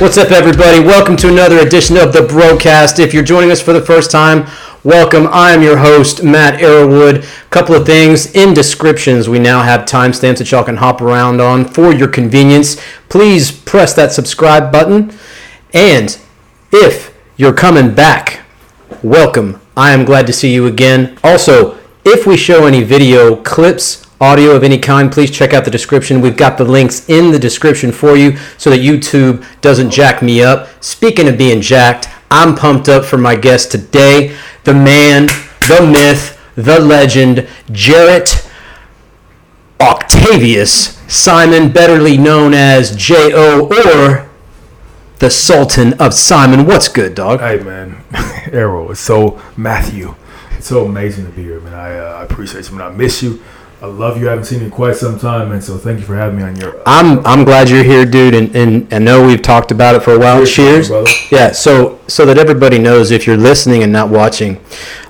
What's up, everybody? Welcome to another edition of the Broadcast. If you're joining us for the first time, welcome. I am your host, Matt Arrowwood. Couple of things in descriptions. We now have timestamps that y'all can hop around on for your convenience. Please press that subscribe button. And if you're coming back, welcome. I am glad to see you again. Also, if we show any video clips, audio of any kind, please check out the description. We've got the links in the description for you so that YouTube doesn't jack me up. Speaking of being jacked, I'm pumped up for my guest today, the man, the myth, the legend, Jarrett Octavius Simon, betterly known as J.O. or the Sultan of Simon. What's good, dog? Hey man, Arrow. It's so Matthew. It's so amazing to be here, man. I, uh, I appreciate you, man. I miss you. I love you. I haven't seen you in quite some time, man. So thank you for having me on your. I'm I'm glad you're here, dude, and, and I know we've talked about it for a while. Cheers, Cheers. brother. Yeah, so so that everybody knows if you're listening and not watching,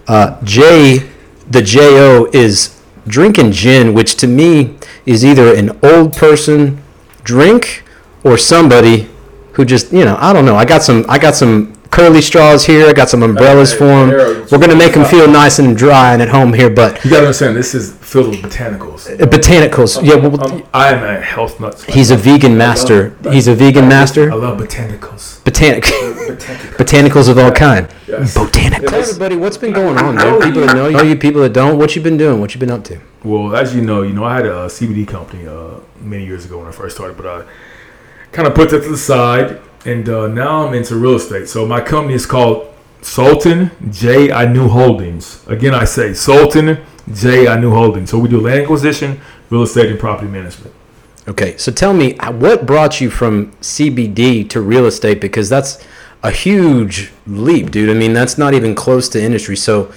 uh, Jay, the Jo is drinking gin, which to me is either an old person drink or somebody who just you know I don't know. I got some I got some curly straws here. I got some umbrellas Hey, for them. We're gonna make them feel nice and dry and at home here, but You gotta understand, this is filled with botanicals. uh, botanicals. Yeah, well, I'm, I am a health nut. he's a vegan master. He's a vegan I master. I love botanicals. Botanic. Botanicals. botanicals of all kind. Yes. Botanicals. Hey everybody, what's been going on, man? People that know you, know you, people that don't. What you been doing? What you been up to? Well, as you know, you know, I had a CBD company uh, many years ago when I first started, but I kind of put that to the side, and uh, now I'm into real estate. So my company is called Sultan J. I New Holdings. Again, I say Sultan J. I New Holdings. So we do land acquisition, real estate, and property management. Okay, so tell me, what brought you from CBD to real estate? Because that's a huge leap, dude. I mean, that's not even close to industry. So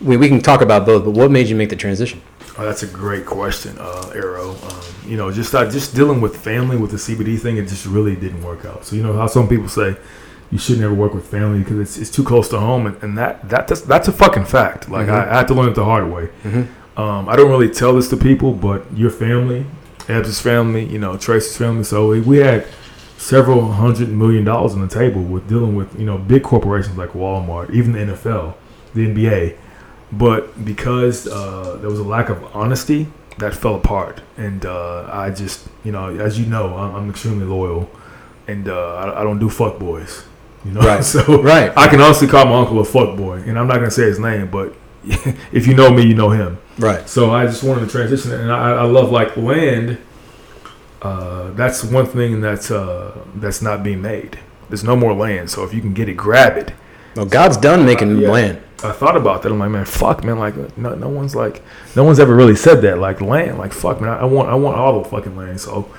we, we can talk about both, but what made you make the transition? Oh, that's a great question, uh, Arrow. Um, you know, just uh, just dealing with family with the CBD thing, it just really didn't work out. So you know how some people say you should never work with family because it's, it's too close to home, and, and that that that's, that's a fucking fact. Like I, I had to learn it the hard way. Um, I don't really tell this to people, but your family, Ebbs' family, you know, Tracy's family. So we, we had several hundred million dollars on the table with dealing with you know big corporations like Walmart, even the NFL, the NBA. But because uh, there was a lack of honesty, that fell apart. And uh, I just, you know, as you know, I'm, I'm extremely loyal, and uh, I, I don't do fuck boys. You know, Right. so Right. I can honestly call my uncle a fuck boy, and I'm not gonna say his name, but if you know me, you know him. Right. So I just wanted to transition, and I, I love like land. Uh, that's one thing that's uh, that's not being made. There's no more land, so if you can get it, grab it. Well, God's done making Yeah. land. I thought about that. I'm like, man, fuck, man. Like, no, no one's like, no one's ever really said that. Like, land, like, fuck, man. I, I want, I want all the fucking land. So,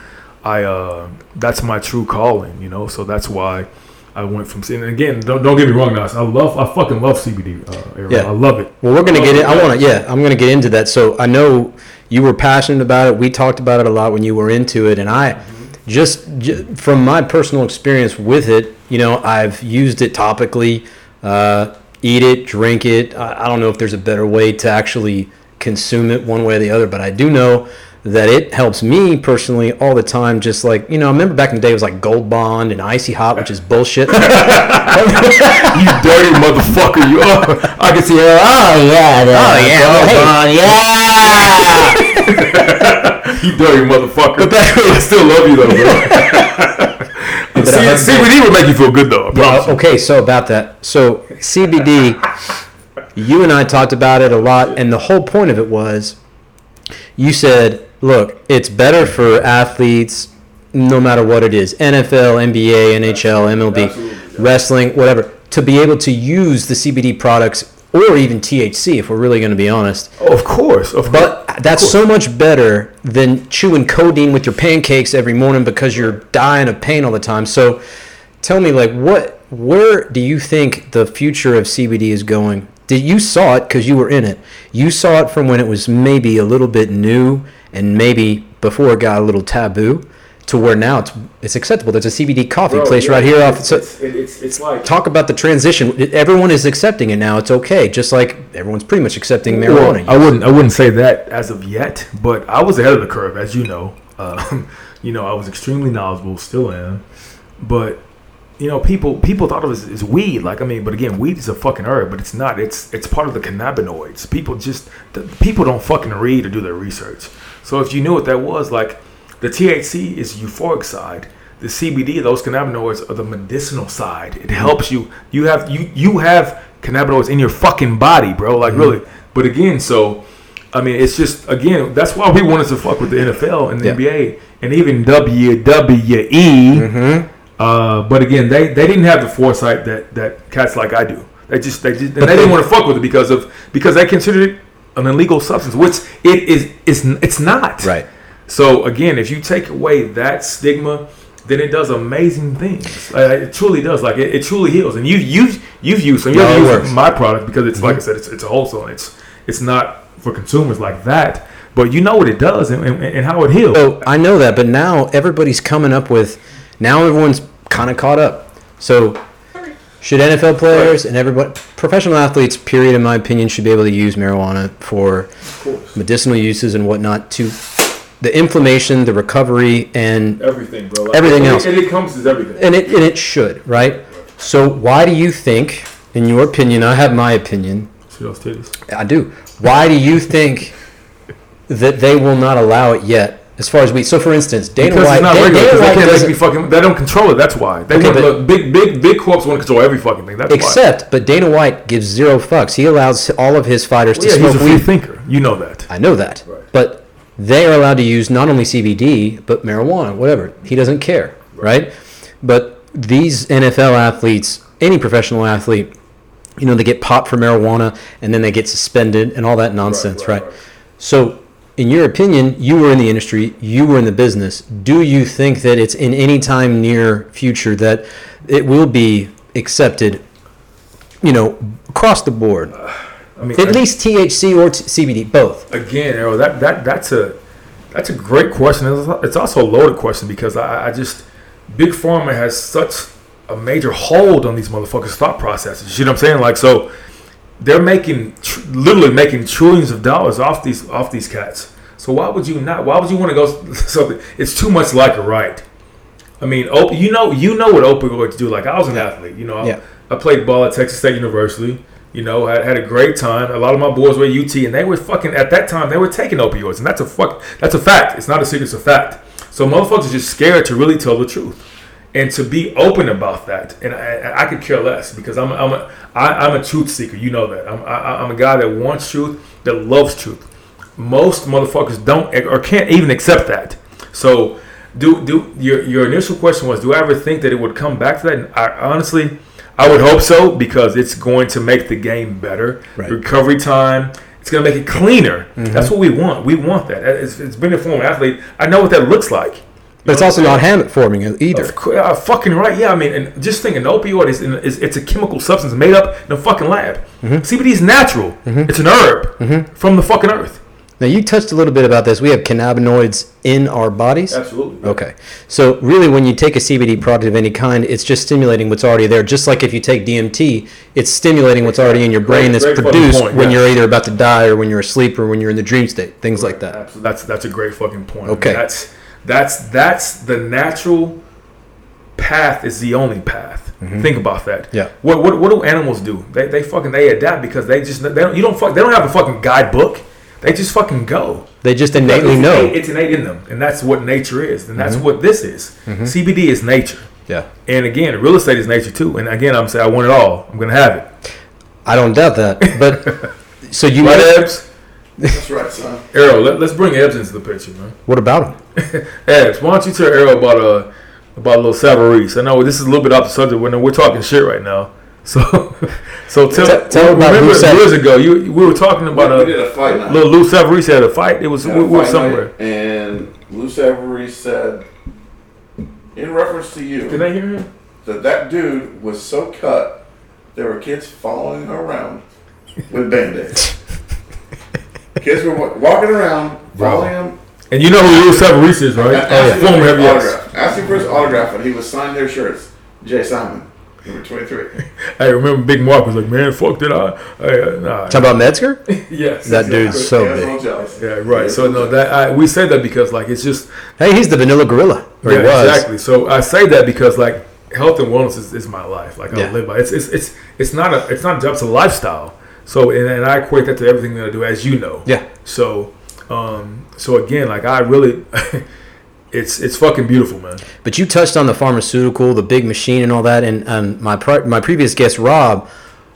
I, uh, that's my true calling, you know. So that's why I went from. And again, don't don't get me wrong, guys. I love, I fucking love CBD. Uh, area. Yeah. I love it. Well, we're gonna get in. I want to. Yeah, I'm gonna get into that. So I know you were passionate about it. We talked about it a lot when you were into it, and I just, j from my personal experience with it, you know, I've used it topically. Uh, eat it, drink it. I, I don't know if there's a better way to actually consume it one way or the other, but I do know that it helps me personally all the time. Just like you know, I remember back in the day it was like Gold Bond and Icy Hot, which is bullshit. You dirty motherfucker, you are. I can see. her. oh yeah, Oh, yeah, Gold You dirty motherfucker. But that, I still love you though, bro. C- CBD would make you feel good though. Well, okay, so about that. So CBD, you and I talked about it a lot, and the whole point of it was you said, look, it's better for athletes no matter what it is NFL, NBA, NHL, MLB, Absolutely. wrestling, whatever to be able to use the CBD products or even THC if we're really going to be honest. Oh, of course, of course. But that's so much better than chewing codeine with your pancakes every morning because you're dying of pain all the time. So tell me like what where do you think the future of CBD is going? Did you saw it cuz you were in it. You saw it from when it was maybe a little bit new and maybe before it got a little taboo to where now it's it's acceptable. There's a CBD coffee Bro, place yeah, right here off It's, so it's, it's, it's like talk about the transition. Everyone is accepting it now. It's okay. Just like everyone's pretty much accepting marijuana. Well, I wouldn't. I wouldn't say that as of yet, but I was ahead of the curve, as you know. Um, you know, I was extremely knowledgeable, still am. But you know, people people thought of it as, as weed. Like I mean, but again, weed is a fucking herb, but it's not. It's it's part of the cannabinoids. People just the, people don't fucking read or do their research. So if you knew what that was, like the THC is euphoric side. The CBD, those cannabinoids, are the medicinal side. It mm-hmm. helps you. You have you you have cannabinoids in your fucking body, bro. Like mm-hmm. really. But again, so I mean, it's just again that's why we wanted to fuck with the NFL and the Yeah. NBA and even WWE. Mm-hmm. Uh, but again, they, they didn't have the foresight that, that cats like I do. They just they just, and they didn't want to fuck with it because of because they considered it an illegal substance, which it is is it's not. Right. So again, if you take away that stigma, then it does amazing things. Uh, it truly does. Like it, it truly heals. And you you you've used and No, you've it used. Mm-hmm. my product because it's like I said, it's it's a wholesale. It's it's not for consumers like that. But you know what it does and, and, and how it heals. So I know that, but now everybody's coming up with. Now everyone's kind of caught up. So should NFL players and everybody, professional athletes, period, in my opinion, should be able to use marijuana for medicinal uses and whatnot to the inflammation, the recovery, and Everything, bro. Like, Everything else. It, it encompasses everything. and it and it should, right? So why do you think, in your opinion, I have my opinion, See those titties? I do. Why do you think that they will not allow it yet? As far as we, so for instance, Dana Because White, it's not regular. Dana White they can't make me fucking. They don't control it. That's why. They Okay, want, but- look, big, big, big corps want to control every fucking thing. That's why. Except, but Dana White gives zero fucks. He allows all of his fighters Well, to yeah, he's a smoke free weed. thinker. You know that. I know that, Right. but they are allowed to use not only CBD but marijuana, whatever. He doesn't care, right? But these NFL athletes, any professional athlete, you know, they get popped for marijuana and then they get suspended and all that nonsense, right? right, right. So, in your opinion, you were in the industry, you were in the business. Do you think that it's in any time near future that it will be accepted, you know, across the board? I mean, At I- least THC or t- CBD, both. again, Arrow, that that that's a that's a great question. It's- also a loaded question because I, I just big pharma has such a major hold on these motherfuckers' thought processes. You know what I'm saying? Like so, they're making tr- literally making trillions of dollars off these off these cats. So why would you not? Why would you want to go? So it's too much like a right. I mean, op- you know, you know what opioids do. Like I was an athlete, you know, I, Yeah. I played ball at Texas State University. You know, I had a great time. A lot of my boys were UT, and they were fucking at that time. They were taking opioids, and that's a fuck. That's a fact. It's not a secret. It's a fact. So motherfuckers are just scared to really tell the truth and to be open about that. And I, I could care less because I'm I'm a I, I'm a truth seeker. You know that. I'm I, I'm a guy that wants truth, that loves truth. Most motherfuckers don't or can't even accept that. So, do do your your initial question was, do I ever think that it would come back to that? And I honestly, I would hope so because it's going to make the game better. Right. Recovery time. It's going to make it cleaner. That's what we want. We want that. It's, it's been a former athlete. I know what that looks like. You But it's also not habit forming either. Course, uh, fucking right. Yeah, I mean, and just think, an opioid is, is it's a chemical substance made up in a fucking lab. Mm-hmm. CBD is natural. It's an herb from the fucking earth. Now you touched a little bit about this. We have cannabinoids in our bodies. Absolutely. Okay. So really, when you take a CBD product of any kind, it's just stimulating what's already there. Just like if you take DMT, it's stimulating what's already in your brain Great- that's great produced point, when yeah. you're either about to die or when you're asleep or when you're in the dream state. Things like that. Absolutely. That's that's a great fucking point. Okay. That's that's that's the natural path is the only path. Think about that. Mm-hmm. Yeah. What, what what do animals do? They, they fucking they adapt because they just they don't you don't fuck they don't have a fucking guidebook. They just fucking go. They just innately it's know. Innate, it's innate in them, and that's what nature is, and Mm-hmm. that's what this is. CBD is nature, Yeah. and again, real estate is nature too. And again, I'm saying I want it all. I'm gonna have it. I don't doubt that. But so you Right, know, Ebbs? That's right, son. Arrow, let, let's bring Ebbs into the picture, man. what about him? Ebbs, why don't you tell Arrow about uh about a little Savarese? I know this is a little bit off the subject. We're, we're talking shit right now. So, so tell, Tell- tell about remember Lou Sav- years ago you we were talking about we a did a fight night. little Lou Savarese had a fight. It was we, a we were somewhere. night, and Lou Savarese said, in reference to you, Can they hear him? that that dude was so cut, there were kids following him around with band-aids. kids were walking around, following him, And you know who Lou Savarese is, right? Oh, asking, Former for his autograph, asking for his autograph, and he was signing their shirts. Jay Simon, number 23. Hey, remember Big Mark was like, man, fuck did I? Hey, uh, nah. Talk about Metzger? yes. That dude's so Yeah, big. I'm jealous. Yeah, right. So no, that I, we say that because like it's just Hey, he's the vanilla gorilla. Or yeah, he was. exactly. So I say that because like health and wellness is, is my life. Like Yeah. I live by. It's it's it's it's not a it's not a job. It's a lifestyle. So and, and I equate that to everything that I do, as you know. Yeah. So um so again, like I really, it's it's fucking beautiful, man. But you touched on the pharmaceutical, the big machine, and all that. And um, my pri- my previous guest, Rob,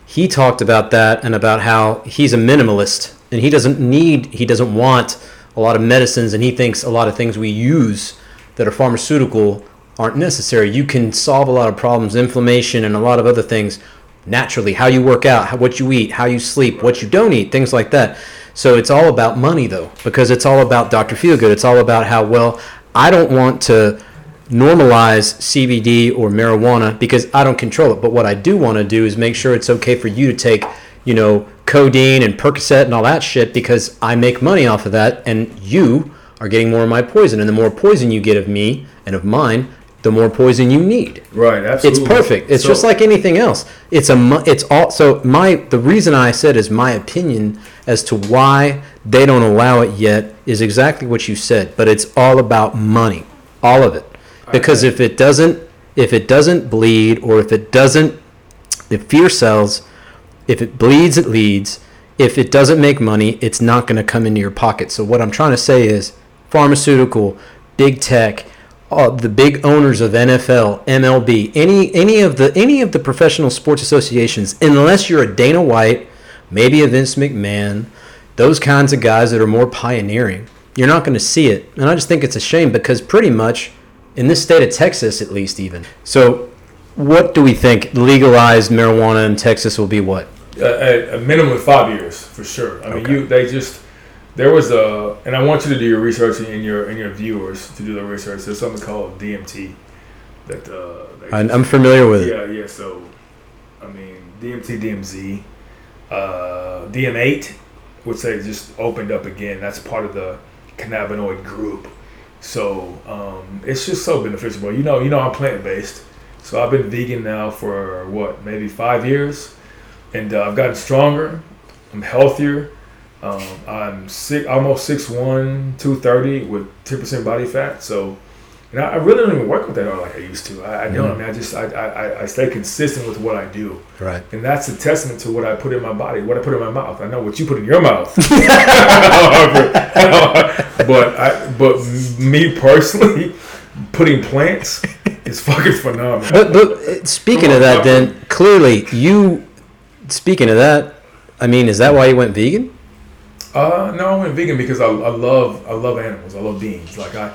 he talked about that and about how he's a minimalist and he doesn't need, he doesn't want a lot of medicines, and he thinks a lot of things we use that are pharmaceutical aren't necessary. You can solve a lot of problems, inflammation, and a lot of other things naturally. How you work out, how, what you eat, how you sleep, what you don't eat, things like that. So it's all about money, though, because it's all about Dr. Feelgood. It's all about how well I don't want to normalize CBD or marijuana because I don't control it. But what I do want to do is make sure it's okay for you to take, you know, codeine and Percocet and all that shit because I make money off of that, and you are getting more of my poison. And the more poison you get of me and of mine, the more poison you need. Right. absolutely. It's perfect. It's So- just like anything else. It's a it's all so my the reason I said is my opinion as to why they don't allow it yet is exactly what you said, but it's all about money. All of it. Because if it doesn't if it doesn't bleed or if it doesn't if fear sells, if it bleeds it leads if it doesn't make money it's not going to come into your pocket so what i'm trying to say is pharmaceutical big tech uh, the big owners of nfl mlb any any of the any of the professional sports associations unless you're a dana white maybe a vince mcmahon those kinds of guys that are more pioneering you're not going to see it and i just think it's a shame because pretty much in this state of texas at least even so what do we think legalized marijuana in texas will be what at a minimum of five years for sure. I mean, you they just there was a, and I want you to do your research and your and your viewers to do their research. There's something called DMT that uh, they I- i'm familiar with it yeah yeah. So I mean DMT DMZ uh, DM8, which they just opened up again. That's part of the cannabinoid group. So um, it's just so beneficial. You know, you know, I'm plant based, so I've been vegan now for what maybe five years, and uh, I've gotten stronger. I'm healthier. Um, I'm six, almost 6'1", 230 with ten percent body fat. So, and I, I really don't even work with that hard like I used to. I, I don't. I mean, I just I, I, I stay consistent with what I do. right And that's a testament to what I put in my body, what I put in my mouth. I know what you put in your mouth. but I, but me personally, putting plants is fucking phenomenal. but but uh, speaking of that then clearly you speaking of that i mean is that why you went vegan Uh, no, I went vegan because I, I love I love animals. I love beings. Like I,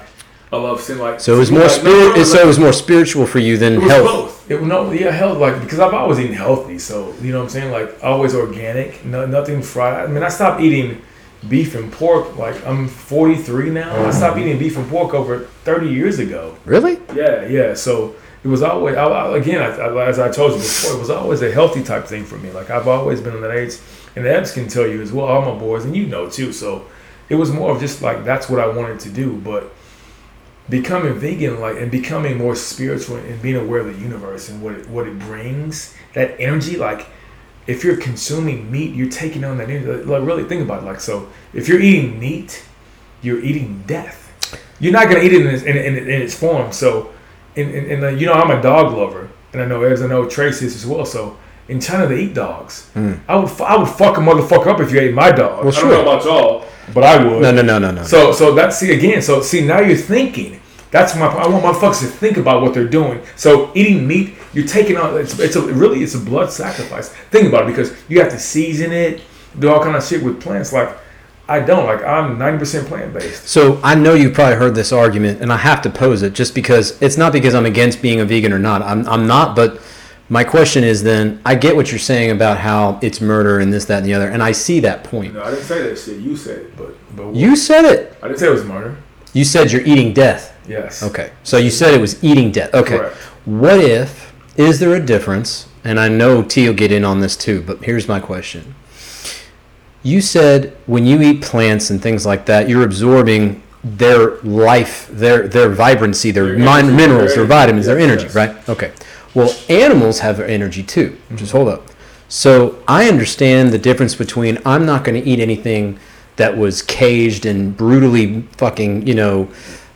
I love seeing like. so it was more like, no, no, spirit no, so it was more spiritual for you than It was health both. It was no, yeah, health. Like because I've always eaten healthy, so you know what I'm saying. Like always organic, no, nothing fried. I mean, I stopped eating beef and pork. Like I'm 43 now. I stopped eating beef and pork over 30 years ago. really Yeah, yeah. So it was always I, I- again, I, I, as I told you before, it was always a healthy type thing for me. Like I've always been in that age, and the Ebbs can tell you as well. All my boys, and you know too. So it was more of just like that's what I wanted to do, but becoming vegan like and becoming more spiritual and being aware of the universe and what it, what it brings that energy like if you're consuming meat you're taking on that energy. Like really think about it like so if you're eating meat you're eating death. You're not going to eat it in its, in, in, in its form. So and, and, and uh, you know i'm a dog lover and i know as i know trace is as well so in china they eat dogs hmm. i would i would fuck a motherfucker up if you ate my dog Well, i sure. don't know about y'all but i would no no no no no so so that's see again. So see now you're thinking. That's my. I want motherfuckers to think about what they're doing. So eating meat, you're taking on. It's, it's a really it's a blood sacrifice. Think about it because you have to season it, do all kind of shit with plants. Like I don't. Like I'm 90 percent plant based. So I know you've probably heard this argument, and I have to pose it just because it's not because I'm against being a vegan or not. I'm, I'm not, but my question is then I get what you're saying about how it's murder and this, that, and the other, and I see that point. No, I didn't say that shit. You said it, but but You said it. I didn't say it was murder. You said you're eating death. Yes. Okay. So you said it was eating death. Okay. Correct. What if, is there a difference? And I know T will get in on this too, but here's my question. You said when you eat plants and things like that, you're absorbing their life, their their vibrancy, their Their min- minerals, their their vitamins, their energy, yes. right? Okay. Well, animals have energy too. Just hold up. So I understand the difference between I'm not going to eat anything that was caged and brutally fucking, you know,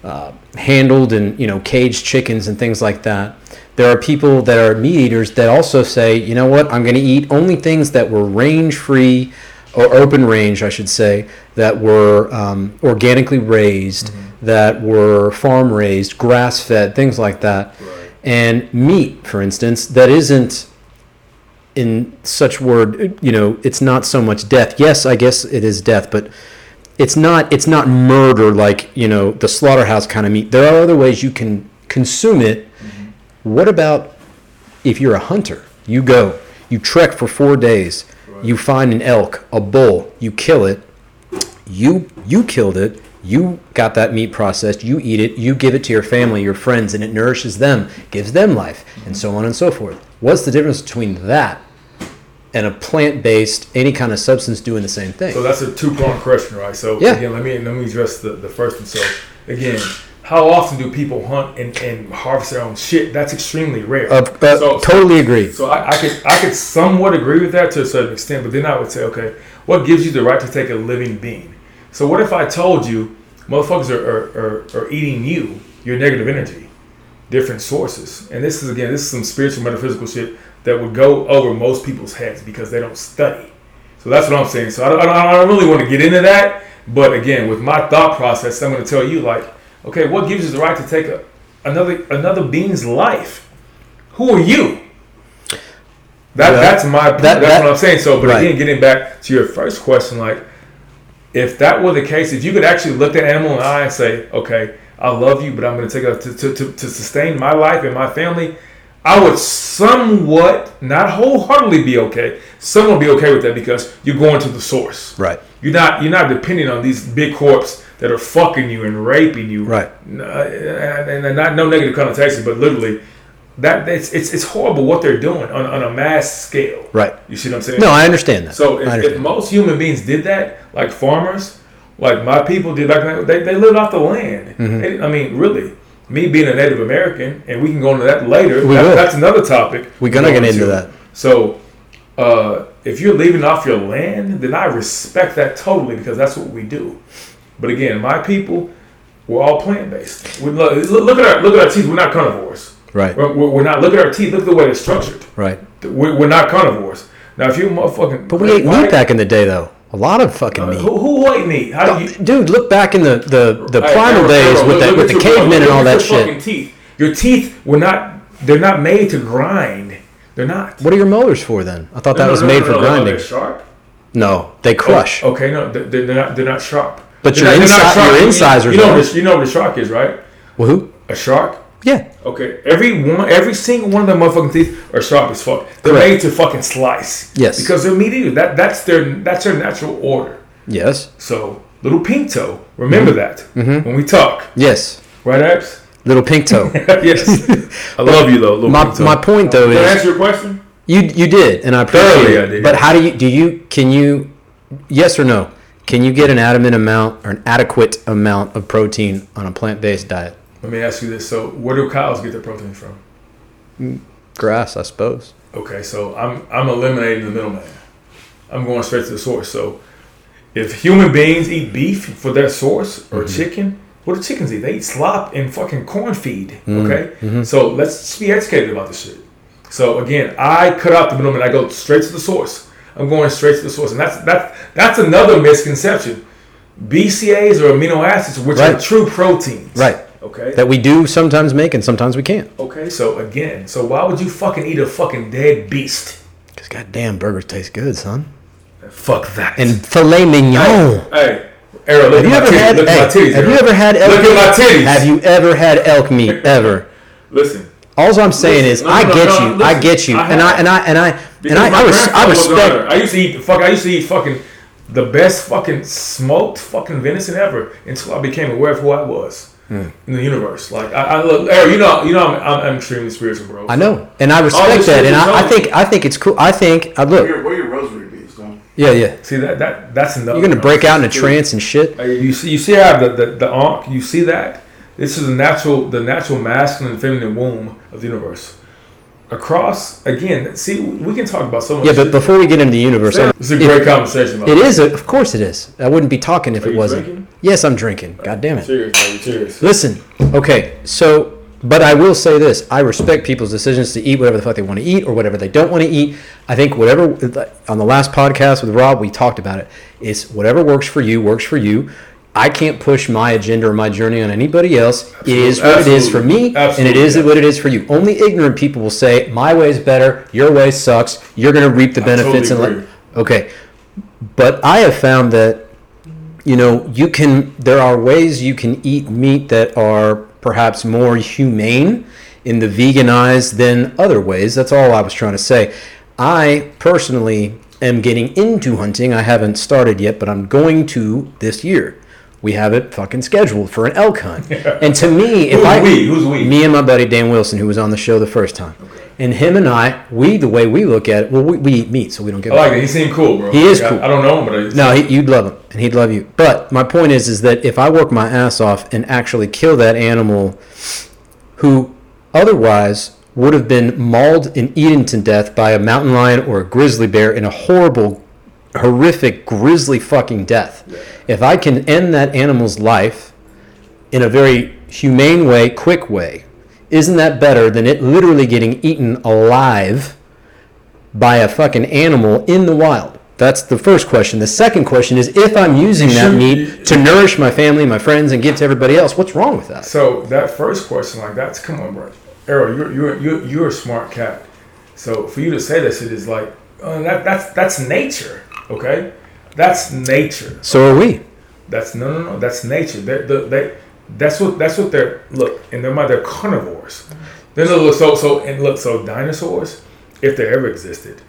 uh, handled and you know caged chickens and things like that. There are people that are meat eaters that also say, you know what, I'm going to eat only things that were range free or open range, I should say, that were um, organically raised, that were farm raised, grass fed, things like that. Right. And meat, for instance, that isn't in such word, you know, it's not so much death. Yes, I guess it is death, but it's not it's not murder like, you know, the slaughterhouse kind of meat. There are other ways you can consume it. Mm-hmm. What about if you're a hunter? You go, you trek for 4 days. You find an elk, a bull, you kill it. You you killed it. You got that meat processed. You eat it. You give it to your family, your friends, and it nourishes them, gives them life, and so on and so forth. What's the difference between that and a plant-based, any kind of substance doing the same thing? So that's a two pronged question, right? So Yeah. again, let me let me address the, the first one. So again, how often do people hunt and, and harvest their own shit? That's extremely rare. Uh, uh, So- totally agree. So I, I could I could somewhat agree with that to a certain extent, but then I would say, okay, what gives you the right to take a living being? So what if I told you, motherfuckers are, are, are, are eating you, your negative energy, different sources, and this is again, this is some spiritual metaphysical shit that would go over most people's heads because they don't study. So that's what I'm saying. So I don't, I don't, I don't really want to get into that, but again, with my thought process, I'm going to tell you like, okay, what gives you the right to take a, another another being's life? Who are you? That Yeah. that's my That- that's that- what I'm saying. So, but right. again, getting back to your first question, like if that were the case, if you could actually look that animal in the eye and say, okay, I love you, but I'm going to take it to, to, to, to sustain my life and my family, I would somewhat, not wholeheartedly be okay, somewhat be okay with that because you're going to the source. Right. You're not you're not depending on these big corps that are fucking you and raping you. Right. Uh, and, and not no negative connotation, but literally that it's it's, it's horrible what they're doing on, on a mass scale. Right. You see what I'm saying? No, I understand that. So if, if most human beings did that, like farmers, like my people did then, they, they lived off the land. Mm-hmm. They- I mean, really, me being a Native American, and we can go into that later. We that- will. That's another topic. We're gonna get into that. So, uh, if you're leaving off your land, then I respect that totally because that's what we do. But again, my people, we're all plant based. We look, look at our look at our teeth. We're not carnivores. Right. We're, we're not. Look at our teeth. Look at the way they're structured. Right. We're, we're not carnivores. Now, if you're motherfucking, But we ate meat back in the day, though. A lot of fucking uh, meat. Who, who ate meat? How do you? Dude, look back in the the, the primal days with the with the cavemen and all that your shit. fucking Teeth. Your teeth were not. They're not made to grind. They're not. What are your molars for then? I thought that No, was no, made no, for no, no, grinding. They're sharp. No, they oh, crush. Oh, okay, no, they're, they're not. They're not sharp. But They're your not- sharp. your You- incisors You know, you know what a shark is, right? Well, who? A shark. Yeah. Okay, every one, every single one of them motherfucking teeth are sharp as fuck. They're Correct. made to fucking slice. Yes. Because they're meat eaters. That that's their that's their natural order. Yes. So little pink toe, remember mm-hmm. that mm-hmm. when we talk, Yes. right, Abs? Little pink toe. yes. I love you though, little my pink toe. my point though is. Did I answer your question? you you did, and I appreciate Thoroughly, it. I did, But how do you do you can you yes or no? Can you get an adamant amount or an adequate amount of protein on a plant based diet? Let me ask you this: So, where do cows get their protein from? Grass, I suppose. Okay, so I'm I'm eliminating the middleman. I'm going straight to the source. So, if human beings eat beef for their source or Mm-hmm. chicken, what do chickens eat? They eat slop and fucking corn feed. Mm-hmm. Okay, so let's just be educated about this shit. So again, I cut out the middleman. I go straight to the source. I'm going straight to the source, and that's that's that's another misconception. BCAAs or amino acids, which are true proteins. Right. Okay. That we do sometimes make and sometimes we can't. Okay, so again, so why would you fucking eat a fucking dead beast? Because goddamn burgers taste good, son. Fuck that. And filet mignon. hey, Arrow, look Have you at my ever titties. had? Look at my titties. have you ever had elk Look at my meat? titties. Have you ever had elk meat ever? Listen. All I'm saying is, No, I no, get no, you, I get you, I and I and I and I and I, my I, res- I was respect. I used to eat fuck. I used to eat fucking the best fucking smoked fucking venison ever until I became aware of who I was Hmm. in the universe. Like I, I look, Arrow, you know, you know, I'm, I'm, I'm extremely spiritual, bro. I know, and I respect this that, and I, I think I think it's cool. I think I Where look, your, where your rosary beads, don't? yeah, yeah. See that that that's another. You're gonna break out in a trance and shit. You see, you see how the the, the ankh, you see that this is the natural the natural masculine and feminine womb of the universe. Across again. See, we can talk about so much. Yeah, but shit. before we get into the universe, I'm- it's a great conversation. About it is. A, of course, it is. I wouldn't be talking if Are it wasn't. drinking? Yes, I'm drinking. Uh, God damn it. Cheers, baby. Cheers. Listen, okay, so, but I will say this: I respect people's decisions to eat whatever the fuck they want to eat or whatever they don't want to eat. I think whatever on the last podcast with Rob, we talked about it. it. Is whatever works for you works for you. I can't push my agenda or my journey on anybody else. it is what it is for me, and it Absolutely. is what it is for you. Only ignorant people will say my way is better, your way sucks. You're going to reap the I totally benefits. and okay, but I have found that you know you can there are ways you can eat meat that are perhaps more humane in the vegan eyes than other ways that's all i was trying to say i personally am getting into hunting i haven't started yet but i'm going to this year we have it fucking scheduled for an elk hunt and to me if Who's i we? Who's we? me and my buddy dan wilson who was on the show the first time and him and i we the way we look at it well we, we eat meat so we don't get. I like it. He seemed cool, bro. He is Like, I- cool. I, don't know him, but I, no, he, you'd love him, and he'd love you. But my point is, is that if I work my ass off and actually kill that animal, who otherwise would have been mauled and eaten to death by a mountain lion or a grizzly bear in a horrible, horrific, grisly fucking death, if I can end that animal's life in a very humane way, quick way, isn't that better than it literally getting eaten alive? by a fucking animal in the wild? That's the first question. The second question is if I'm using that meat to nourish my family, my friends, and give to everybody else, what's wrong with that? So that first question, like that's come on, bro. Arrow, you're you're you're, you're a smart cat. So for you to say that shit is like uh, that that's that's nature, okay? That's nature. So are we. That's no no no. That's nature. They they, they that's what that's what they're look and they're my they're carnivores. Then look so so and look so dinosaurs, if they ever existed,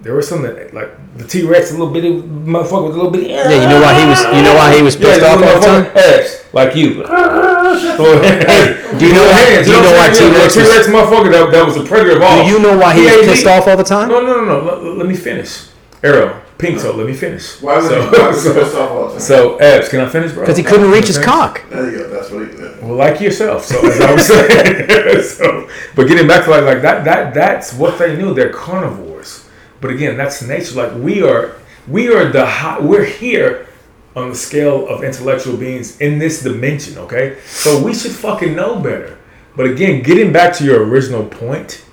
there was some that like the T Rex, a little bitty motherfucker with a little bitty. Yeah, you know why he was. You know why he was pissed off all the time. Ass, like you. hey, do you know why- do you know why T-Rex T was- Rex motherfucker that, that was a predator of all? Do you know why he was pissed off all the time? No, no, no, no. Let, let me finish. Arrow, pink toe. Let me finish. Why would so, he why would he so, all the time? so, Abs, can I finish, bro? Because he couldn't reach his finish? cock. There you go. That's what he did. Well, like yourself. So as I was saying, so, but getting back to like like that that that's what they knew. They're carnivores. But again, that's nature. Like we are we are the high, we're here on the scale of intellectual beings in this dimension. Okay, so we should fucking know better. But again, getting back to your original point.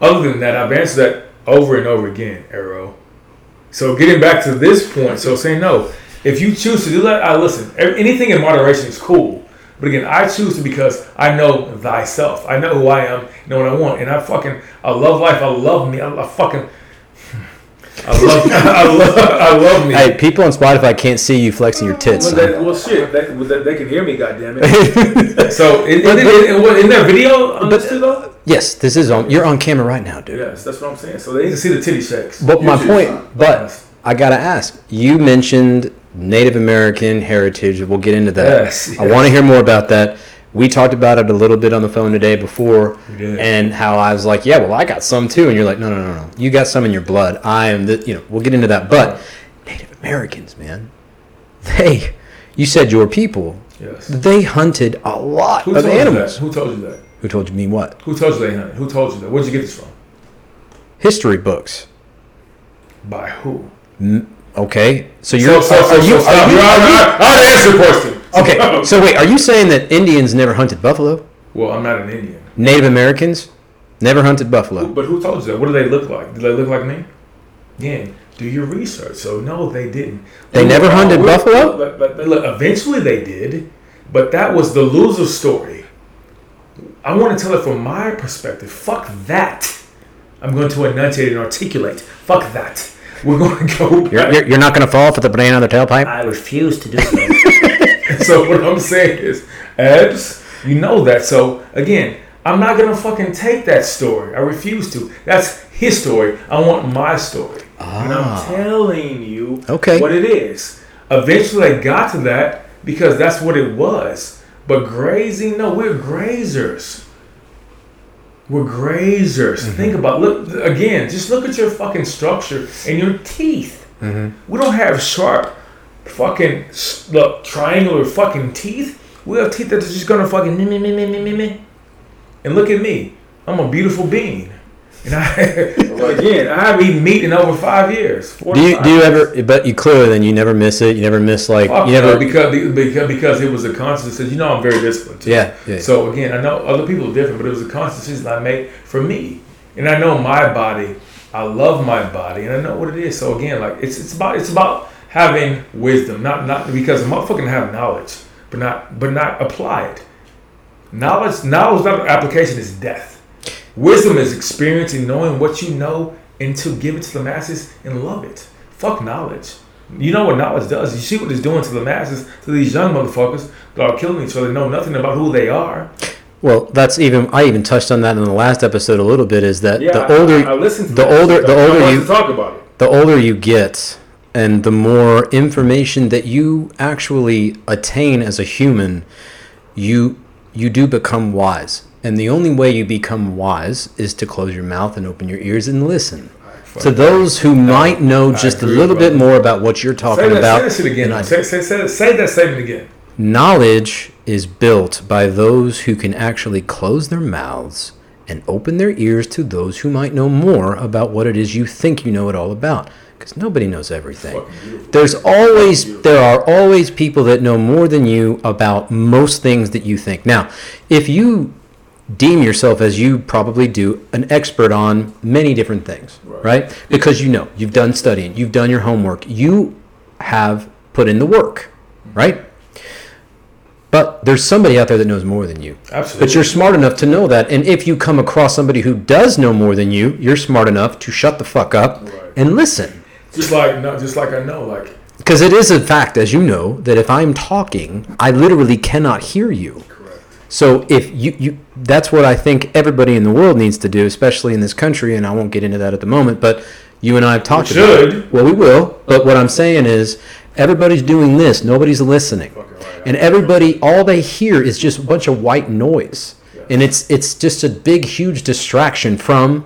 Other than that, I've answered that over and over again, Arrow. So getting back to this point, so saying no, if you choose to do that, I listen. Anything in moderation is cool. But again, I choose to because I know thyself. I know who I am, know what I want, and I fucking I love life. I love me. I, I fucking I love I love I love me. Hey, people on Spotify can't see you flexing your tits. Well, they, well shit, they, they, they can hear me. Goddamn it. so in, in, in, in, what- in their video uh, on this too, though. Yes, this is on. You're on camera right now, dude. Yes, that's what I'm saying. So they need to see the titty shakes. But my point, son. but I gotta ask. You mentioned Native American heritage. We'll get into that. Yes, I want to hear more about that. We talked about it a little bit on the phone today before, and how I was like, "Yeah, well, I got some too," and you're like, "No, no, no, no. You got some in your blood. I am the. You know, we'll get into that. But Native Americans, man, they. You said your people. Yes. They hunted a lot Who of animals. Who told you that? Who told you me what? Who told you they hunted? Who told you that? Where'd you get this from? History books. By who? Okay, so you're. so, so, so, are you? so, are you- You're- you- I, I, I answer your question. Okay, so wait, are you saying that Indians never hunted buffalo? Well, I'm not an Indian. Native Americans never hunted buffalo. But who told you that? What do they look like? Do they look like me? Yeah. do your research. So no, they didn't. They never were- hunted we- buffalo? But, but, but look, eventually they did, but that was the loser story. I want to tell it from my perspective. Fuck that. I'm going to enunciate and articulate. Fuck that. We're going to go. You're, you're, you're not going to fall for the banana on the tailpipe? I refuse to do so. so what I'm saying is, Abs, you know that. So again, I'm not gonna fucking take that story. I refuse to. That's his story. I want my story. And I'm ah. telling you Okay. what it is. Eventually I got to that because that's what it was. But grazing, no, we're grazers. We're grazers. Mm-hmm. Think about look again. Just look at your fucking structure and your teeth. Mm-hmm. We don't have sharp, fucking look triangular fucking teeth. We have teeth that are just gonna fucking me me me me me me. And look at me. I'm a beautiful being. And I, again, I haven't eaten meat in over five years. Do you do you years. ever? But you clearly then you never miss it. You never miss like Fuck you never. because because because it was a conscious decision. You know, I'm very disciplined. Too. Yeah, yeah. So again, I know other people are different, but it was a conscious decision I made for me, and I know my body. I love my body, and I know what it is. So again, like it's it's about it's about having wisdom, not not because a motherfucker have knowledge, but not but not apply it. Knowledge knowledge without application is death. Wisdom is experiencing, knowing what you know, and to give it to the masses and love it. Fuck knowledge. You know what knowledge does. You see what it's doing to the masses, to these young motherfuckers that are killing each other, know nothing about who they are. Well, that's even. I even touched on that in the last episode a little bit. Is that the older I, I listened to the older the older you talk about it. the older you get and the more information that you actually attain as a human you you do become wise and the only way you become wise is to close your mouth and open your ears and listen to those who might know just a little bit more about what you're Say talking that, about say that again. than I do. Say, say, say, say that statement again. Knowledge is built by those who can actually close their mouths and open their ears to those who might know more about what it is you think you know it all about. Because nobody knows everything. There's always there are always people that know more than you about most things that you think. Now, if you deem yourself as you probably do an expert on many different things, Right. right? Because you know, you've done studying, you've done your homework, you have put in the work, right? But there's somebody out there that knows more than you. Absolutely. But you're smart enough to know that. And if you come across somebody who does know more than you, you're smart enough to shut the fuck up Right. and listen. Just like no, just like I know, like Because it is a fact, as you know, that if I'm talking, I literally cannot hear you. correct. So if you, you that's what I think everybody in the world needs to do, especially in this country, and I won't get into that at the moment, but you and I have talked We about should. it. Well, we will. But what I'm saying is everybody's doing this, nobody's listening. Fucking right. And everybody all they hear is just a bunch of white noise. And it's it's just a big huge distraction from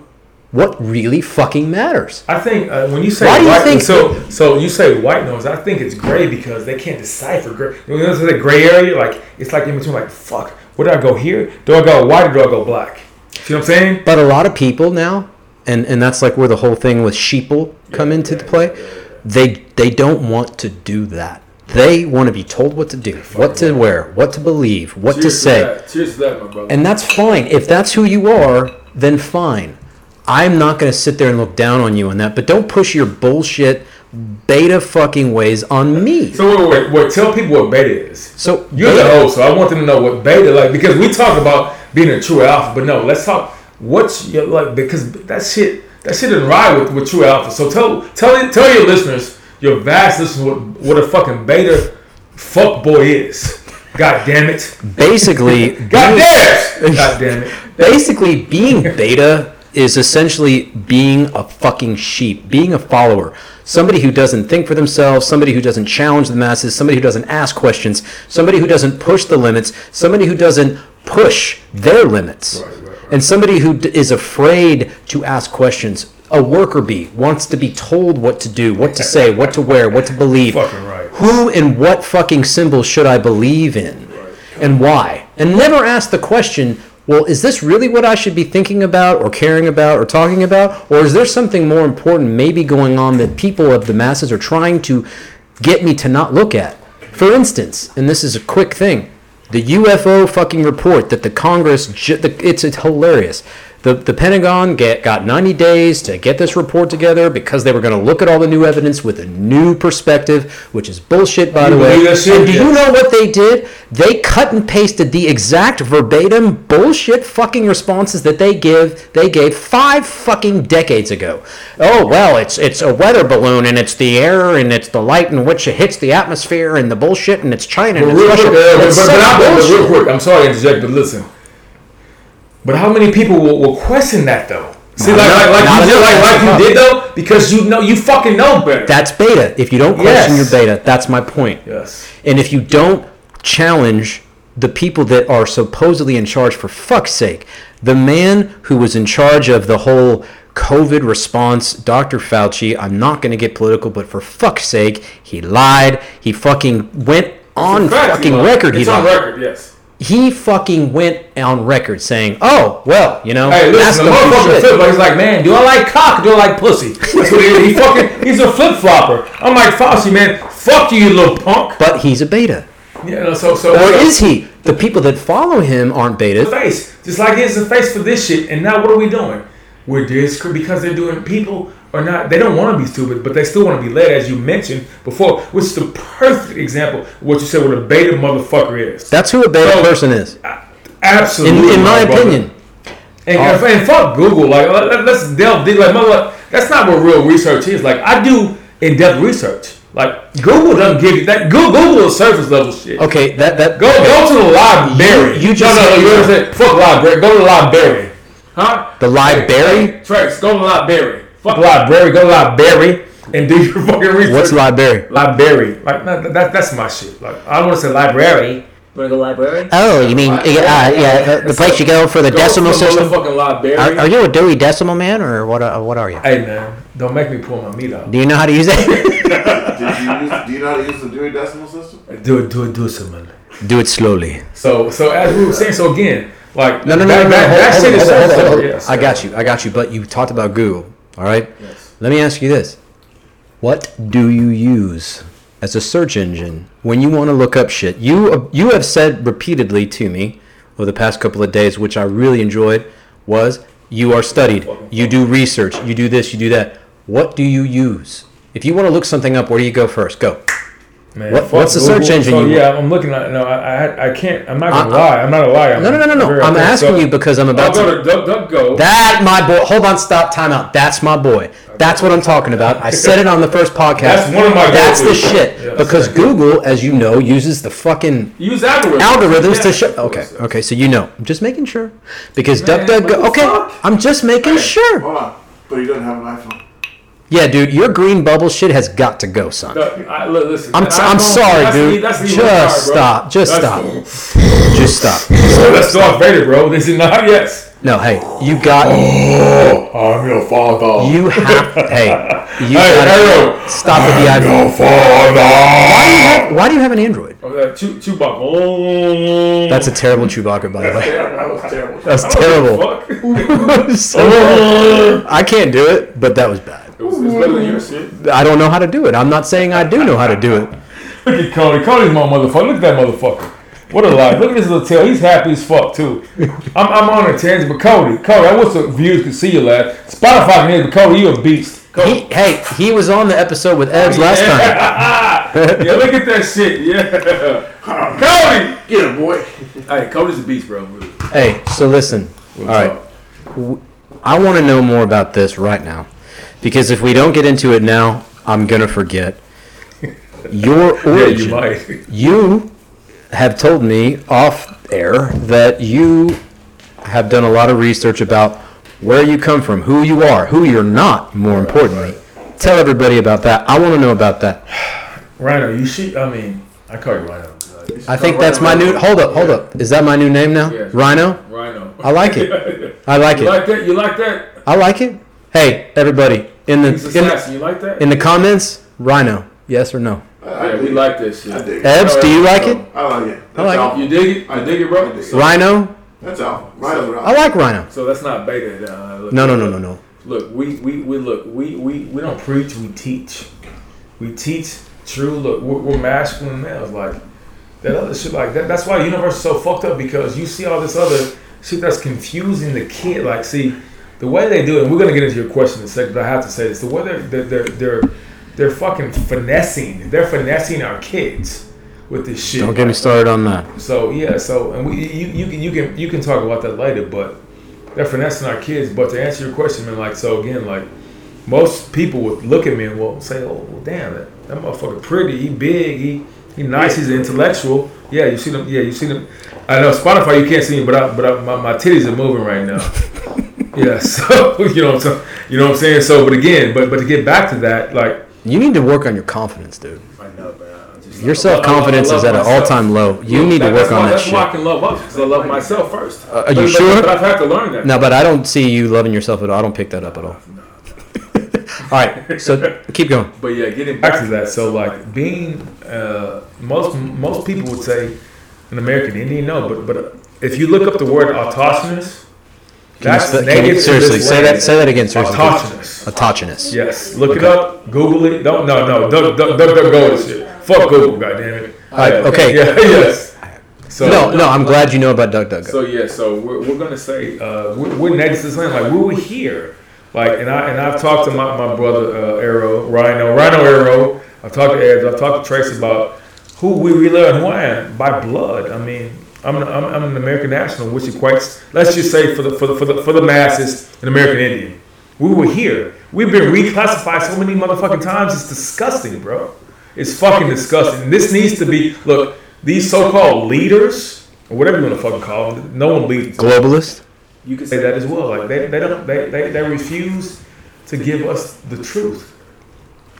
what really fucking matters. I think uh, when you say Why do you white, think- so so you say white noise, I think it's gray because they can't decipher gray. You know, the gray area, like it's like in between. Like fuck, where do I go here? Do I go white or do I go black? See what I'm saying? But a lot of people now, and, and that's like where the whole thing with sheeple come into the play. They they don't want to do that. They want to be told what to do, what to wear, what to believe, what to Cheers say. that. Cheers to that, my brother. And that's fine. If that's who you are, then fine. I'm not going to sit there and look down on you on that, but don't push your bullshit beta fucking ways on me. so wait, wait, wait, tell people what beta is. So You're the host, so I want them to know what beta like because we talk about being a true alpha, but no, let's talk what's your like because that shit that shit didn't ride with, with true alpha. So tell tell tell your listeners, your vast listeners, what, what a fucking beta fuck boy is. God damn it. basically, God damn it. God damn it. basically being beta is essentially being a fucking sheep, being a follower. Somebody who doesn't think for themselves, somebody who doesn't challenge the masses, somebody who doesn't ask questions, somebody who doesn't push the limits, somebody who doesn't push their limits. Right, right, right. And somebody who d- is afraid to ask questions. A worker bee wants to be told what to do, what to say, what to wear, what to believe. Fucking right. Who and what fucking symbol should I believe in? And why? And never ask the question, well, is this really what I should be thinking about or caring about or talking about? Or is there something more important maybe going on that people of the masses are trying to get me to not look at? For instance, and this is a quick thing, the UFO fucking report that the Congress, ju- the, it's, it's hilarious. The, the Pentagon get, got 90 days to get this report together because they were going to look at all the new evidence with a new perspective, which is bullshit, by the way. believe that shit? And do you know what they did? They cut and pasted the exact verbatim bullshit fucking responses that they give they gave five fucking decades ago. Oh well, it's it's a weather balloon and it's the air and it's the light in which it hits the atmosphere and the bullshit and it's China and But it's real Russia. quick, uh, but, but, but but real quick, I'm sorry to interject, but listen. But how many people will, will question that though? See, like, Not- like, like, you did, like, like you did though, because you know you fucking know better. That's beta. If you don't question Yes. your beta, that's my point. yes. And if you don't challenge the people that are supposedly in charge, for fuck's sake, the man who was in charge of the whole COVID response, Dr. Fauci, I'm not going to get political, but for fuck's sake, he lied. He fucking went on Fact, fucking record. It's he on lied. record. Yes. He fucking went on record saying, "Oh, well, you know, Hey, listen, the motherfucker flip. Like, he's like, man, do I like cock? Or do I like pussy? That's what he. He fucking, he's a flip flopper. I'm like, Fauci, man, fuck you, you little punk. But he's a beta, know, so so. or so- is he? The people that follow him aren't the beta. face, just like it's the face for this shit. And now what are we doing? We're disc because they're doing people are not. They don't want to be stupid, but they still want to be led, as you mentioned before, which is the perfect example of what you said. What a beta motherfucker is. That's who a beta So- person is, Absolutely, in, in my brother. opinion. And, and oh. fuck Google. Like, uh, let, us delve deep. Like, mother, that's not what real research is. Like, I do in depth research. Like, Google doesn't give you that. Google, Google is surface level shit. Okay, that that Go go to the library. You- you just no, no, you understand? Fuck library. Go to the library. Huh? The library? Hey, Trace, go to the library. Fuck library. Go to library and do your fucking research. what's library? library? Like no, that, that's my shit. Like I don't want to say library. Wanna go library? Oh, you mean uh, yeah, the, the place you go for the Go decimal to the system? Motherfucking library. Are, are you a Dewey Decimal man, or what? Uh, what are you? hey man, don't make me pull my meat out. Do you know how to use it? Did you use, do you know how to use the Dewey Decimal System? Do it, do it, do it, Simon. Do it slowly. So, so as we were saying, so again, like No, no, no, that, no, no. that, hold- that hold shit on, is hold on, so hold on, hold simple. on. Yes, I got you. I got you. But you talked about Google. All right. Yes. Let me ask you this: What do you use as a search engine when you want to look up shit? You you have said repeatedly to me over the past couple of days, which I really enjoyed, was you are studied. You do research. You do this. You do that. What do you use? If you want to look something up, where do you go first? Go. Man, What- fuck what's the search engine So you yeah, I'm looking at. No, I, I, I can't. I'm not gonna uh, lie. I'm not a liar. No, no, no, no, no. I'm authentic. asking So, you because I'm I'll about to. go to Duck, Duck, Go. That my boy. Hold on, stop, time out. That's my boy. That's what I'm talking about. I said it on the first podcast. That's one of my That's the go-tos. shit. Yeah. because Google, as you know, uses the fucking Use algorithms. algorithms Yeah. to show. Okay, okay, so you know. I'm just making sure. Because Man, DuckDuckGo. what the Okay, fuck? I'm just making sure. Hold on. But he doesn't have an iPhone. Yeah, dude, your green bubble shit has got to go, son. Duck, I, listen, I'm, that I'm sorry, dude. the- that's the Just card, bro. stop. Just stop. Just stop. So that's Darth Vader, bro. This is not yes. No, hey, you got. Oh, I'm your father. You have. Hey, you Hey, gotta Harold. stop with the iPhone. Why do you have? Why do you have an Android? Oh, Chew- Chewbacca. That's a terrible Chewbacca, by the way. That was terrible. That's I don't give a terrible. So. I can't do it, but that was bad. It was, it's better than your shit. I don't know how to do it. I'm not saying I do know how to do it. Look at Cody. Cody's my motherfucker. Look at that motherfucker. What a life. Look at his little tail. He's happy as fuck, too. I'm, I'm on a tangent, but Cody, Cody, I wish the viewers could see you laugh. Spotify can but Cody, you a beast. Cody. He, hey, he was on the episode with Ebs last time. yeah, look at that shit. Yeah. Cody! Get him, boy. Hey, Cody's a beast, bro. Hey, so listen. All right, I want to know more about this right now, because if we don't get into it now, I'm gonna forget. Your Yeah, you might. you have told me off air that you have done a lot of research about where you come from, who you are, who you're not, more importantly. Tell everybody about that. I want to know about that. Rhino, you shoot. I mean, I call you Rhino. I think that's my new. Hold up, hold up. Is that my new name now? Yes. Rhino? Rhino. I like it. I like You it. like that? You like that? I like it. Hey, everybody, in the He's in the, assassin. You like that? in the comments, Rhino, yes or no? I, I yeah, we like this it. I dig it. Ebs, do you like it? I like it. That's like it. Alpha. You dig it? You dig it, bro? Dig it. So, Rhino? That's Alpha. Rhino's around. I like Rhino. so that's not beta. Uh, look, No, no, no, no, no. Look, we, we, we look we, we, we don't preach, we teach. We teach true. Look, we're, we're masculine males. Like that other shit. Like that. That's why the universe is so fucked up because you see all this other shit that's confusing the kid. Like, see, the way they do it. And we're gonna get into your question in a second, but I have to say this: the way they're they're they're they're, they're fucking finessing. They're finessing our kids with this shit. Don't get me started on that. So yeah, so and we you, you can you can you can talk about that later, but they're finessing our kids. But to answer your question, man, like so again, like most people would look at me and will say, "Oh, well, damn, that, that motherfucker pretty, he big, he he nice, he's intellectual." Yeah, you see them. Yeah, you see them. I know Spotify, you can't see me, but I, but I, my, my titties are moving right now. yeah, so you know what I'm saying. You know what I'm saying. So, but again, but but to get back to that, like You need to work on your confidence, dude. I know, man. Just- Your self confidence is at an all time low. You Look, need to work on why, that that's why I shit. can love others because I love myself first. Uh, are you but- sure? But I've had to learn that. No, but I don't see you loving yourself at all. I don't pick that up at all. all right, so keep going. But yeah, getting back to that, so like being uh, most most people would say, an American Indian? No, but but if you look up the word autochthonous, Can you that's spe- can you, to seriously this say land. that. Say that again. Seriously. Autochthonous. Autochthonous. Yes, look it up. Google it. Don't no no don't don't, don't, don't go this shit. Fuck Google, goddamn it. All right, okay. Yeah. Yes. So No, no. I'm glad you know about DuckDuckGo. So yeah, so we're, we're gonna say uh, we're, we're next to this land. Like we were here. Like and I and I've talked to my, my brother uh, Arrow Rhino Rhino Arrow. I've talked to Ed. I've talked to Trace about who we really are and who I am by blood. I mean, I'm, I'm, I'm an American national, which equates, let's just say for the for the for the, for the masses, an American Indian. We were here. We've been reclassified so many motherfucking times. It's disgusting, bro. It's fucking disgusting. This needs to be look. These so-called leaders, or whatever you want to fucking call them, no one leads. Globalist. You can say that as well. Like they, they don't they, they, they refuse to give us the truth.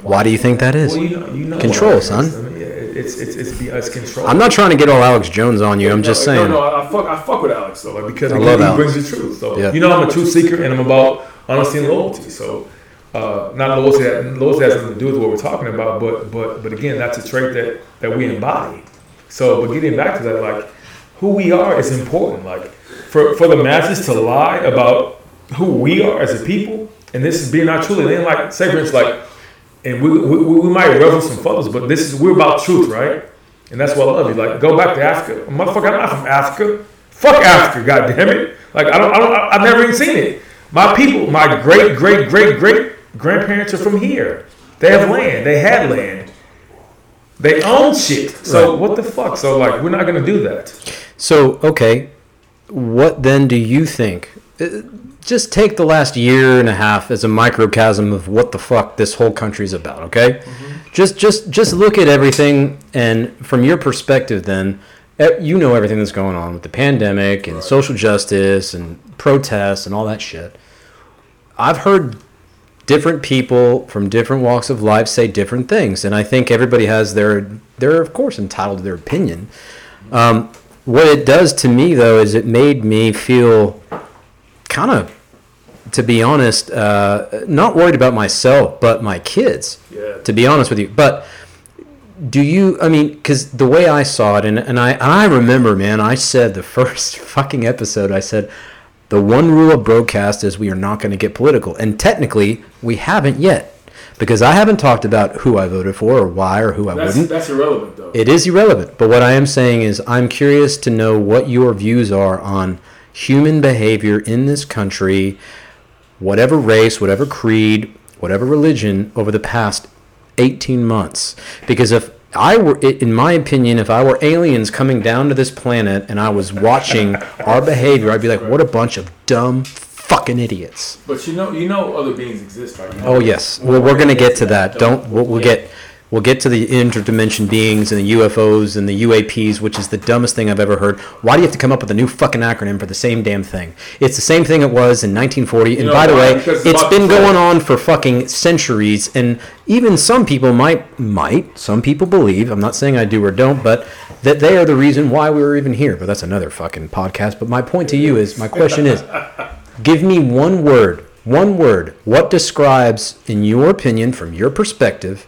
Why do you think that is? Well, you know, you know Control, what it is. son. I mean, yeah, it's it's it's, be- it's control. I'm not trying to get all Alex Jones on you. I'm just no, saying. No, no, I fuck I fuck with Alex though, like because I he, love he Alex. brings the truth. So Yeah. you know I'm a truth seeker and I'm about honesty and loyalty. So uh, not loyalty that loyalty has nothing to do with what we're talking about, but but but again, that's a trait that that we embody. So, but getting back to that, like who we are is important. Like for for the masses to lie about who we are as a people, and this is being not truly. Then, like say for instance, like, and we we, we might revel some photos, but this is we're about truth, right? And that's why I love you. Like, go back to Africa, motherfucker. I'm not from Africa. Fuck Africa, goddamn it. Like, I don't, I don't, I've never even seen it. My people, my great, great, great, great grandparents are from here. They have land. They had land. They own shit. So Right. what the fuck? So like, we're not gonna do that. So, okay, what then do you think? Uh, Just take the last year and a half as a microcosm of what the fuck this whole country's about, okay? Just just just look at everything and from your perspective then, eh, you know everything that's going on with the pandemic and social justice and protests and all that shit. I've heard different people from different walks of life say different things, and I think everybody has their they're of course entitled to their opinion. Um, what it does to me though is it made me feel kind of, to be honest, uh, not worried about myself but my kids. Yeah. To be honest with you, but do you? I mean, because the way I saw it, and, and I I remember, man, I said the first fucking episode, I said. The one rule of broadcast is we are not going to get political. And technically, we haven't yet. Because I haven't talked about who I voted for or why or who I That's wouldn't. that's irrelevant though. It is irrelevant. But what I am saying is, I'm curious to know what your views are on human behavior in this country, whatever race, whatever creed, whatever religion, over the past 18 months. Because if I were, in my opinion, if I were aliens coming down to this planet and I was watching our behavior, I'd be like, what a bunch of dumb fucking idiots. But you know, you know, other beings exist, right? You know Oh yes. Well, we're gonna get to that. Don't. We'll, we'll get. We'll get to the interdimension beings and the UFOs and the UAPs, which is the dumbest thing I've ever heard. Why do you have to come up with a new fucking acronym for the same damn thing? It's the same thing it was in 1940. And by the way, it's been going on for fucking centuries. And even some people might, might, some people believe. I'm not saying I do or don't, but that they are the reason why we were even here. But that's another fucking podcast. But my point to you is, my question is, Give me one word, one word. What describes, in your opinion, from your perspective,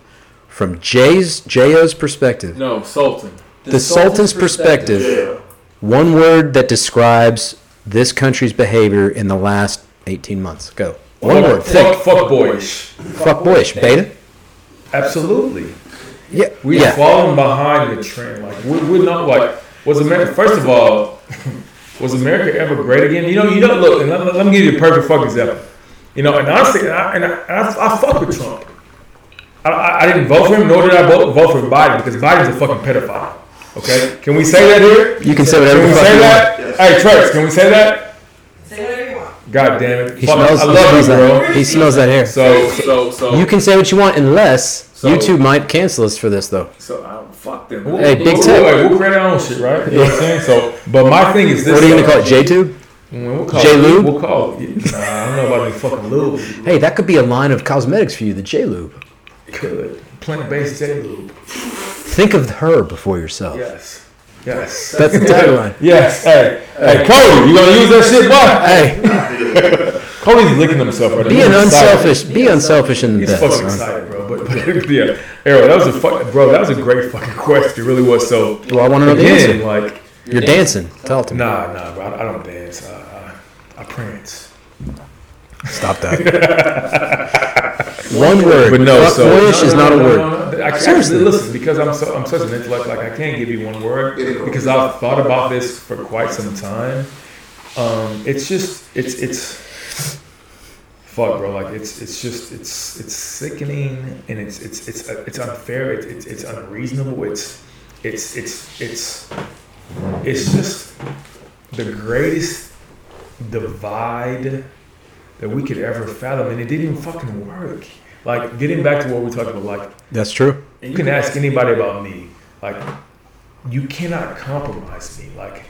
from Jay's J.O.'s perspective, No, Sultan. the Sultan's perspective, Yeah. one word that describes this country's behavior in the last 18 months? Go. One word. Fuck, Think. fuck boyish. Fuck boyish. Beta? Absolutely. Yeah. We've yeah. fallen behind the trend. Like we, we're not like was America. First of all, was America ever great again? You know, you don't look. And let, let me give you a perfect fuck example. You know, and honestly, and I, and I, and I, I fuck with Trump. I, I, I didn't vote for him, nor did I vote, vote for Biden because Biden's a fucking pedophile. Okay, can we say that here? You can say whatever Can we say you want. that? Hey, Trace, can we say that? Say whatever you want. God damn it! He Fuck, smells, I he love smells you, that. bro. He smells that hair. So, so, so, You can say what you want unless So- YouTube might cancel us for this, though. So I don't fuck them. Hey, big we'll, tip. We'll, we'll create our own shit, right? You know what I'm saying? So, but my thing is this. What are you going to call it? JTube? Mm, We'll call J-Lube? We'll call it. Nah, I don't know about any fucking lube. Hey, that could be a line of cosmetics for you, the J-Lube. Good. Plant-based J-lube. Think of her before yourself. Yes. Yes. That's the tagline. Yes. Hey, hey, Cody, you gonna use that shit, boy? Hey, Cody's licking himself right now. be an excited. unselfish. Be unselfish in the He's best. fucking son. excited, bro. But, but yeah, Arrow, that was a fuck, bro. That was a great fucking question. It really was. So, Well, I want to know the answer. like, You're dancing. Tell it to me. Nah, nah, bro. I, I don't dance. I, I, I prance. Stop that. One word. But no, so boyish is not a word. I can't, Seriously. listen because I'm so I'm such an intellect. Like I can't give you one word because I've thought about this for quite some time. Um, it's just it's it's fuck, bro. Like it's it's just it's it's sickening and it's it's it's it's unfair. It's it's, it's unreasonable. It's it's it's it's it's just the greatest divide that we could ever fathom, and it didn't even fucking work. Like getting back to what we're talking about, like That's true. you can ask anybody about me. Like, you cannot compromise me. Like,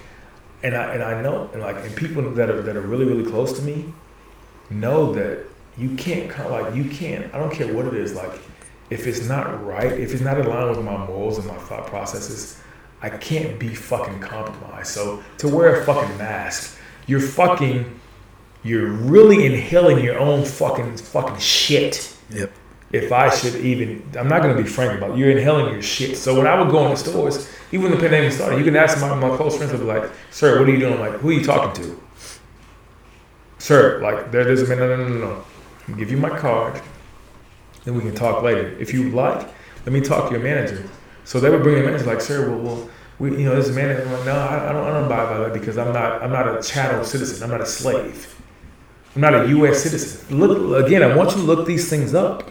and I and I know, and like, and people that are that are really really close to me know that you can't com- like you can't. I don't care what it is. Like, if it's not right, if it's not in line with my morals and my thought processes, I can't be fucking compromised. So to wear a fucking mask, you're fucking, you're really inhaling your own fucking fucking shit Yep. if I should even, I'm not going to be frank about it. You're inhaling your shit. So when I would go in the stores, even when the pandemic started, you can ask my, my close friends, they'll be like, sir, what are you doing? I'm like, who are you talking to? Sir, like, there, there's a minute, no, no, no, no. I'll give you my card, then we can talk later. If you would like, let me talk to your manager. So they would bring a manager, like, sir, well, well we, you know, this manager, I'm like, no, I, I don't, I don't buy by that because I'm not, I'm not a chattel citizen. I'm not a slave. I'm not a U.S. citizen. Look again. I want you to look these things up.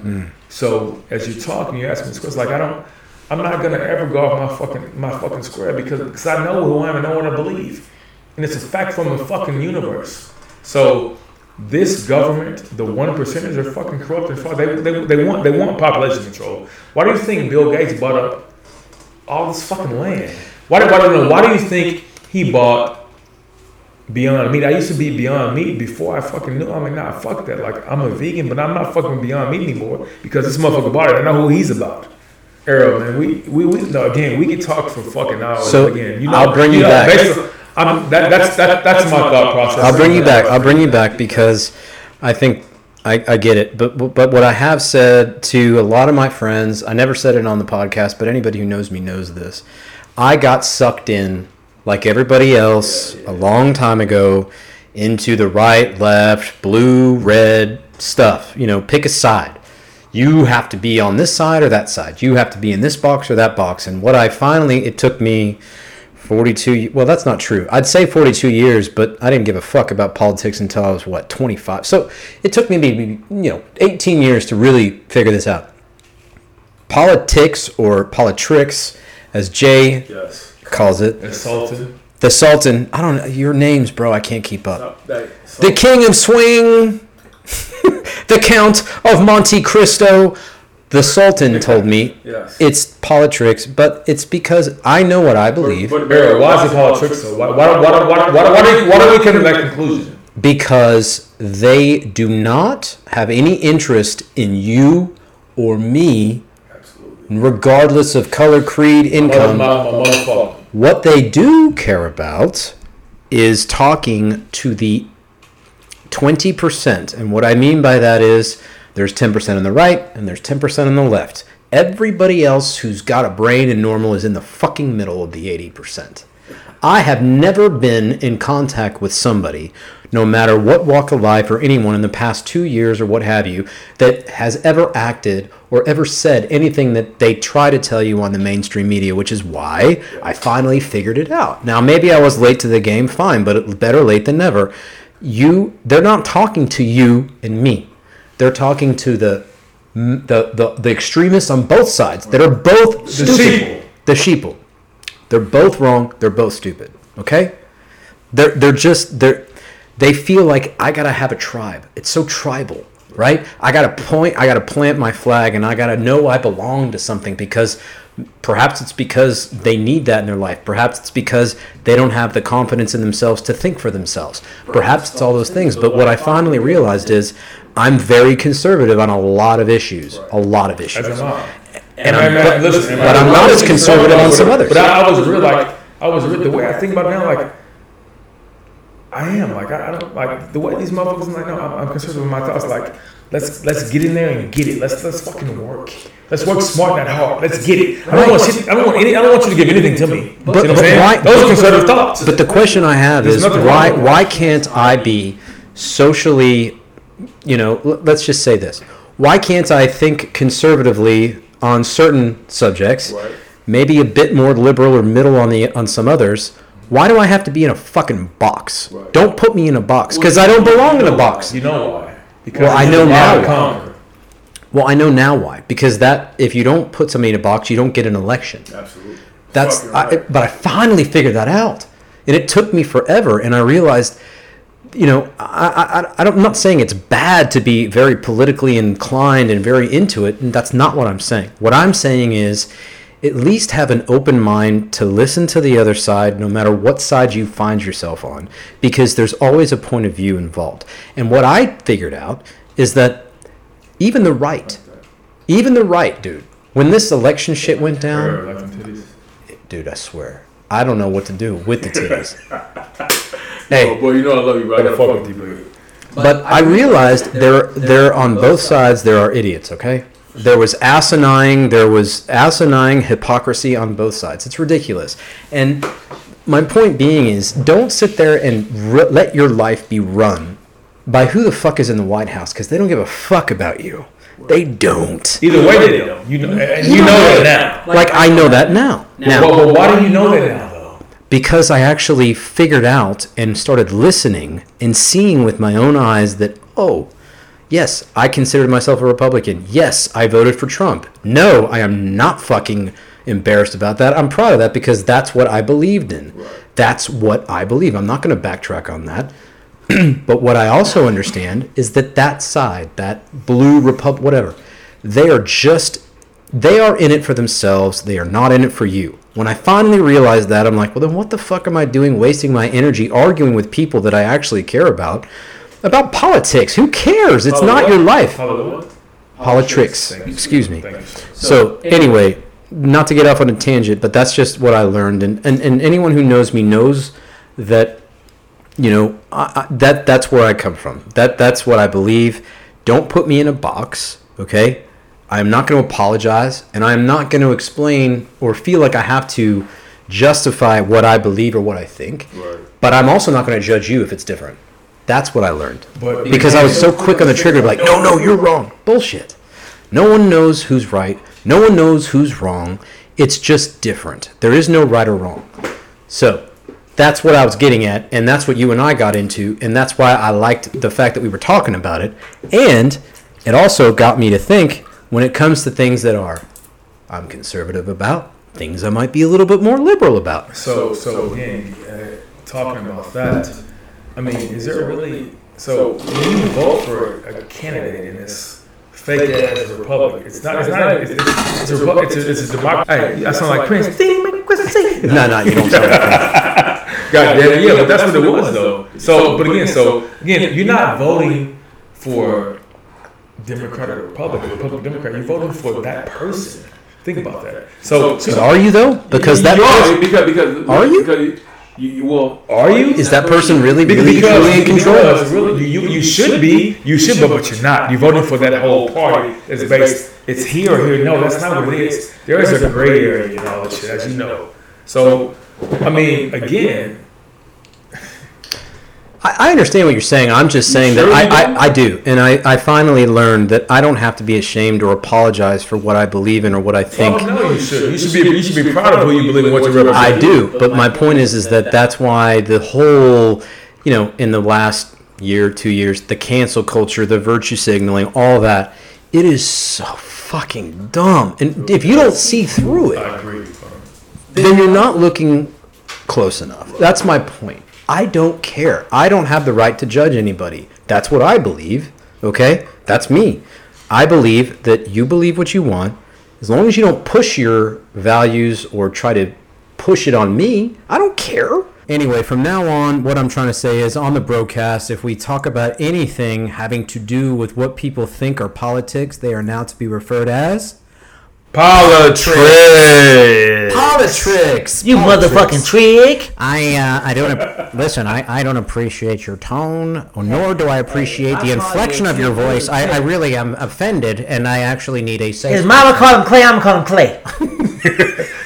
So as you talk and you ask me this question, like I don't, I'm not gonna ever go off my fucking my fucking square because because I know who I am and I know what I believe, and it's a fact from the fucking universe. So this government, the one percenters, are fucking corrupt and fuck. They, they, they want they want population control. Why do you think Bill Gates bought up all this fucking land? Why do, why, do- why do you think he bought Beyond Meat. I used to be Beyond Meat before I fucking knew. I'm like, nah, fuck that. Like, I'm a vegan, but I'm not fucking Beyond Meat anymore because this motherfucker bought it. I know who he's about. Arrow, man. We, we, we no, again, we could talk for fucking hours. So, again, you know, I'll bring you back. based on- I'm, that, that's that, that's my thought process. I'll bring you back. I'll bring you back because I think I, I get it. But but what I have said to a lot of my friends, I never said it on the podcast, but anybody who knows me knows this. I got sucked in like everybody else a long time ago into the right, left, blue, red stuff. You know, pick a side. You have to be on this side or that side. You have to be in this box or that box. And what I finally, it took me 42 well that's not true i'd say 42 years but i didn't give a fuck about politics until i was what 25 so it took me maybe you know 18 years to really figure this out politics or politricks as jay Yes. Calls it The Sultan. the sultan i don't know your names bro i can't keep up the king of swing the count of monte cristo the sultan told me yes. it's politics, but it's because i know what i believe But Barry, why is it politics? So why why why why do, do we come to that conclusion? because they do not have any interest in you or me. Regardless of color, creed, income. my, my motherfucker. What they do care about is talking to the 20%. And what I mean by that is there's 10% on the right and there's 10% on the left. Everybody else who's got a brain and normal is in the fucking middle of the 80%. I have never been in contact with somebody, no matter what walk of life or anyone in the past two years or what have you, that has ever acted or ever said anything that they try to tell you on the mainstream media, which is why I finally figured it out. Now, maybe I was late to the game, fine, but better late than never. You, they're not talking to you and me. They're talking to the the, the, the extremists on both sides that are both The stupid. sheeple. The sheeple. They're both wrong. They're both stupid. Okay? They're they're just they're they feel like I gotta have a tribe. It's so tribal, right? I gotta point. I gotta plant my flag, and I gotta know I belong to something because perhaps it's because they need that in their life. Perhaps it's because they don't have the confidence in themselves to think for themselves. Perhaps it's all those things. But what I finally realized is I'm very conservative on a lot of issues. A lot of issues. As am I. And I'm- but- but I'm not as conservative on some others. But I, was real like I was real, the way I think about it now, like I am like I, I don't like the way these motherfuckers. Like no, I'm, I'm conservative with my thoughts. Like let's let's get in there and get it. Let's let's fucking work. Let's work smart, not hard. Let's get it. I don't want shit, I don't want any. I don't want you to give anything to me. But- what I'm but why- Those are conservative thoughts. But the question I have There's is why why can't I be socially, you know, l- let's just say this. Why can't I think conservatively on certain subjects, Right. maybe a bit more liberal or middle on the on some others? Why do I have to be in a fucking box? Right. Don't put me in a box because I don't belong in a box. You know why? Because Well, I know now why. conquer. Well, I know now why because that if you don't put somebody in a box, you don't get an election. Absolutely. That's I, right. but I finally figured that out, and it took me forever. And I realized, you know, I, I, I don't, I'm not saying it's bad to be very politically inclined and very into it, and that's not what I'm saying. What I'm saying is, at least have an open mind to listen to the other side, no matter what side you find yourself on, because there's always a point of view involved. And what I figured out is that even the right, even the right, dude, when this election shit went down Sure, like them titties. dude, I swear. I don't know what to do with the titties. Oh, hey, boy, you know I love you, bro. I gotta fuck with you, bro. but I realized there, there on both sides there are idiots. Okay, there was asinine, there was asinine hypocrisy on both sides. It's ridiculous. And my point being is, don't sit there and r- let your life be run by who the fuck is in the White House because they don't give a fuck about you. They don't. Either way, they don't. You know, you You know know that now. Like I know that now. Now, Well, well, why do you know that now, though? because I actually figured out and started listening and seeing with my own eyes that, oh, yes, I considered myself a Republican. Yes, I voted for Trump. No, I am not fucking embarrassed about that. I'm proud of that because that's what I believed in. That's what I believe. I'm not going to backtrack on that. but what I also understand is that that side, that blue republic, whatever, they are just they are in it for themselves. They are not in it for you. When I finally realized that, I'm like, well, then what the fuck am I doing wasting my energy arguing with people that I actually care about? About politics. Who cares? It's not your life. What? Politics. Excuse me. Thank you. sir. So anyway, not to get off on a tangent, but that's just what I learned, and and, and anyone who knows me knows that, you know, I, I, that that's where I come from. That that's what I believe. Don't put me in a box, okay? I'm not going to apologize, and I'm not going to explain or feel like I have to justify what I believe or what I think. Right. But I'm also not going to judge you if it's different. That's what I learned But because I was so quick on the trigger, like, no, no, you're wrong. Bullshit. No one knows who's right. No one knows who's wrong. It's just different. There is no right or wrong. So that's what I was getting at, and that's what you and I got into, and that's why I liked the fact that we were talking about it. And it also got me to think when it comes to things that are I'm conservative about, things I might be a little bit more liberal about. So, so again, uh, talking about that, I mean, is there really? So when you vote for a, a candidate in this fake ass as a republic, it's not. It's not. It's, it's, it's a republic. It's a, it's a democracy. Hey, I sound like Prince. No, no, you don't sound like Prince. God damn it, yeah, but that's what it was though. So, but again, so again, you're not voting for Democrat or Republican, Republican, Democrat. You're voting for that person. Think about that. So, But are you though? Because that you are, because because Are you? because you, you well are you? is that person really, Because, really, truly in control? really, you, you should be, you should, but, but you're not. You're voting for that whole party that's based. It's here or here. No, that's not what it is. There is a gray area in all this shit, as you know. So, I mean, again, I, I understand what you're saying. I'm just saying sure that I, don't? I, I do. And I, I finally learned that I don't have to be ashamed or apologize for what I believe in or what I oh, think. oh, no, you should. You should be. You should be proud of who you believe in, what you represent. I do. But my point is, is that that's why the whole, you know, in the last year, two years, the cancel culture, the virtue signaling, all that, it is so fucking dumb. And if you don't see through it, I agree. bro. then you're not looking close enough. That's my point. I don't care. I don't have the right to judge anybody. That's what I believe. Okay? That's me. I believe that you believe what you want. As long as you don't push your values or try to push it on me, I don't care. Anyway, from now on, what I'm trying to say is on the broadcast, if we talk about anything having to do with what people think are politics, they are now to be referred as Politics. Politics. You motherfucking trick. I uh, I don't ap- listen. I, I don't appreciate your tone, nor do I appreciate the inflection of your voice. I, I really am offended, and I actually need a safe. His mama called him Clay. I'm calling him Clay.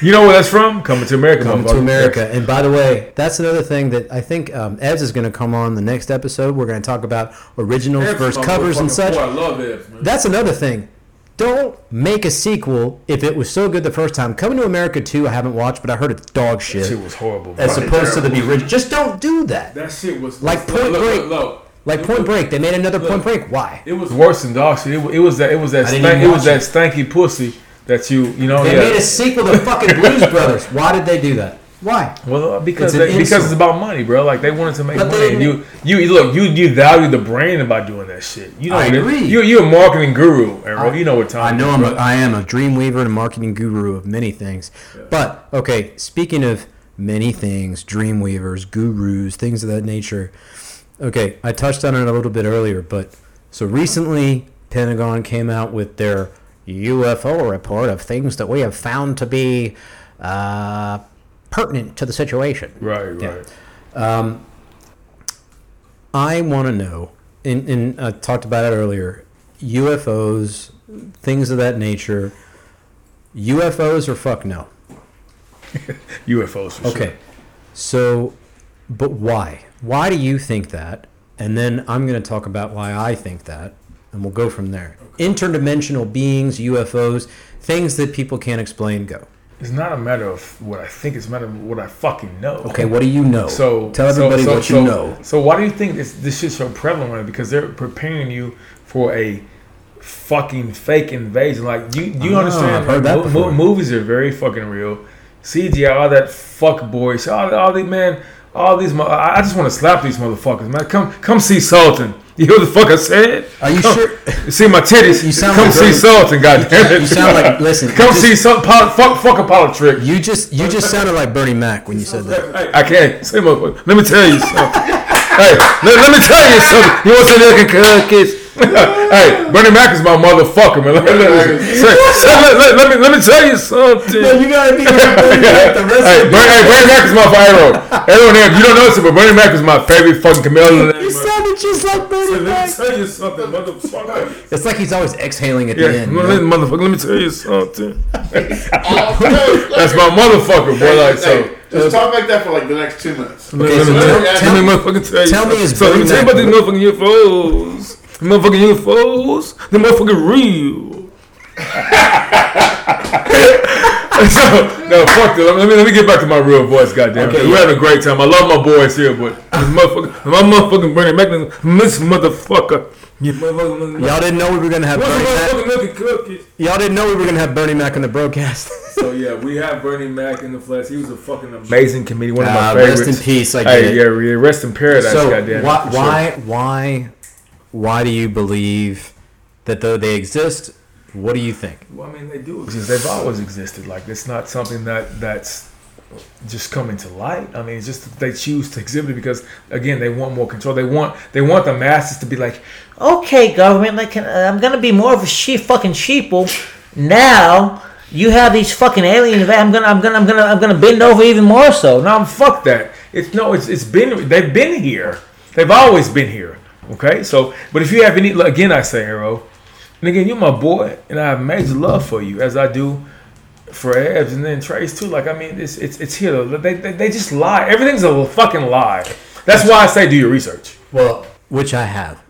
You know where that's from? Coming to America. Coming to. America. And by the way, that's another thing that I think um, Ebs is going to come on the next episode. We're going to talk about originals Eb's versus covers and such. boy. I love Ebs, man. That's another thing. Don't make a sequel if it was so good the first time. Coming to America 2, I haven't watched, but I heard it's dog shit. shit was horrible. as opposed to the original. Just don't do that. That shit was Like Point look, Break. Look, look. Like Point Break, they made another Point Break. Why? It was worse than dog shit. It, it was that. It was that. Stank, it was that stanky pussy that you. You know. They yeah. made a sequel to fucking Blues Brothers. Why did they do that? Why? Well, uh, because It's they, because it's about money, bro. Like they wanted to make But money. you, you, you look, you, you value the brand by doing that shit. You know I what agree. You you're a marketing guru, Arrow. you know what time. I know is, I'm a, bro. I am a dream weaver and a marketing guru of many things. But okay, speaking of many things, dream weavers, gurus, things of that nature. Okay, I touched on it a little bit earlier, but so recently Pentagon came out with their UFO report of things that we have found to be uh, pertinent to the situation. Right, Yeah. right. I want to know, and, and I talked about it earlier, UFOs, things of that nature. UFOs or fuck no? UFOs. For Okay. Sure. So, but why? Why do you think that? And then I'm going to talk about why I think that, and we'll go from there. Interdimensional beings, UFOs, things that people can't explain, go. It's not a matter of what I think. It's a matter of what I fucking know. Okay, what do you know? So tell so- everybody so- what you so- know. So why do you think this this shit's so prevalent? Because they're preparing you for a fucking fake invasion. Like you, you Ah, understand? I've heard like, that mo- before. mo- movies are very fucking real. CGI, all that fuck boys, all, all these man, all these. mo- I I just want to slap these motherfuckers, man. Come, come see Sultan. You hear what the fuck I said? Are you Come- sure? You see my titties? You sound come like see Sultan, goddamn it. You sound like listen. Come just, see some pol- fuck fuck a politrick. You just you just sounded like Bernie Mac when you said that. Hey, I can't say motherfucker. Let me tell you something. hey, let, let me tell you something. You want some milk and cookies? hey, Bernie Mac is my motherfucker, man. Let, let, let, say, say, let, let, let me let me tell you something. you gotta be like Bernie Mac the rest hey, of the Bernie, hey, Bernie Mac is my Arrow. Everyone here, you don't know this, but Bernie Mac is my favorite fucking chameleon. You sounded just like Bernie Let me Mac. tell you something, motherfucker. It's like he's always exhaling at the Yeah, end. you let- know? motherfucker, let me tell you something. That's my motherfucker, boy. Like so. Just uh, talk like that for like the next two minutes. Let, Okay, let so me tell- tell, tell- let me motherfucking tell you. tell me is so let me tell you about Mac- these motherfucking UFOs. The motherfucking UFOs. The motherfucking real. so, no, fuck that. Let me, let me get back to my real voice, goddamn. Okay, We're having a great time. I love my boys here, but this motherfucker, my motherfucking Bernie Mac, this motherfucker. Y'all didn't know we were gonna have Bernie Mac. motherfucking milk and cookies? Y'all didn't know we were gonna have Bernie Mac on the broadcast. So yeah, we have Bernie Mac in the flesh. He was a fucking amazing comedian, one of my favorites. rest in peace. I Hey, yeah, yeah, rest in paradise, so goddamn. why, sure. why why do you believe that though they exist? What do you think? Well, I mean, they do exist. They've always existed. Like it's not something that that's just coming to light. I mean, it's just they choose to exhibit it because again, they want more control. They want they want the masses to be like, Okay, government, like I'm gonna be more of a sheep, fucking sheeple. Now you have these fucking aliens. I'm gonna, I'm gonna, I'm gonna, I'm gonna bend over even more so. No, fuck that. It's no, it's it's been they've been here. They've always been here. Okay, so but if you have any, again, I say Arrow, and again, you're my boy, and I have major love for you as I do for Ebs and then Trace too. Like I mean, it's it's it's here. They, they they just lie. Everything's a fucking lie. That's why I say do your research. Well, which I have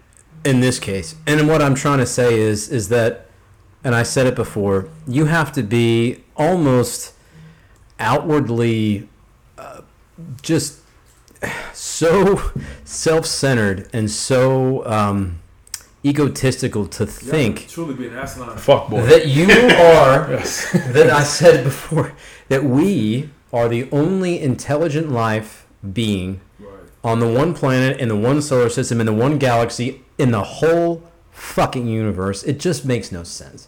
in this case. And what I'm trying to say is is that and I said it before, you have to be almost outwardly uh, just so self-centered and so um, egotistical to think truly be an asinine fuck boy. that you are Yes. that I said before that we are the only intelligent life being on the one planet in the one solar system in the one galaxy in the whole fucking universe. It just makes no sense.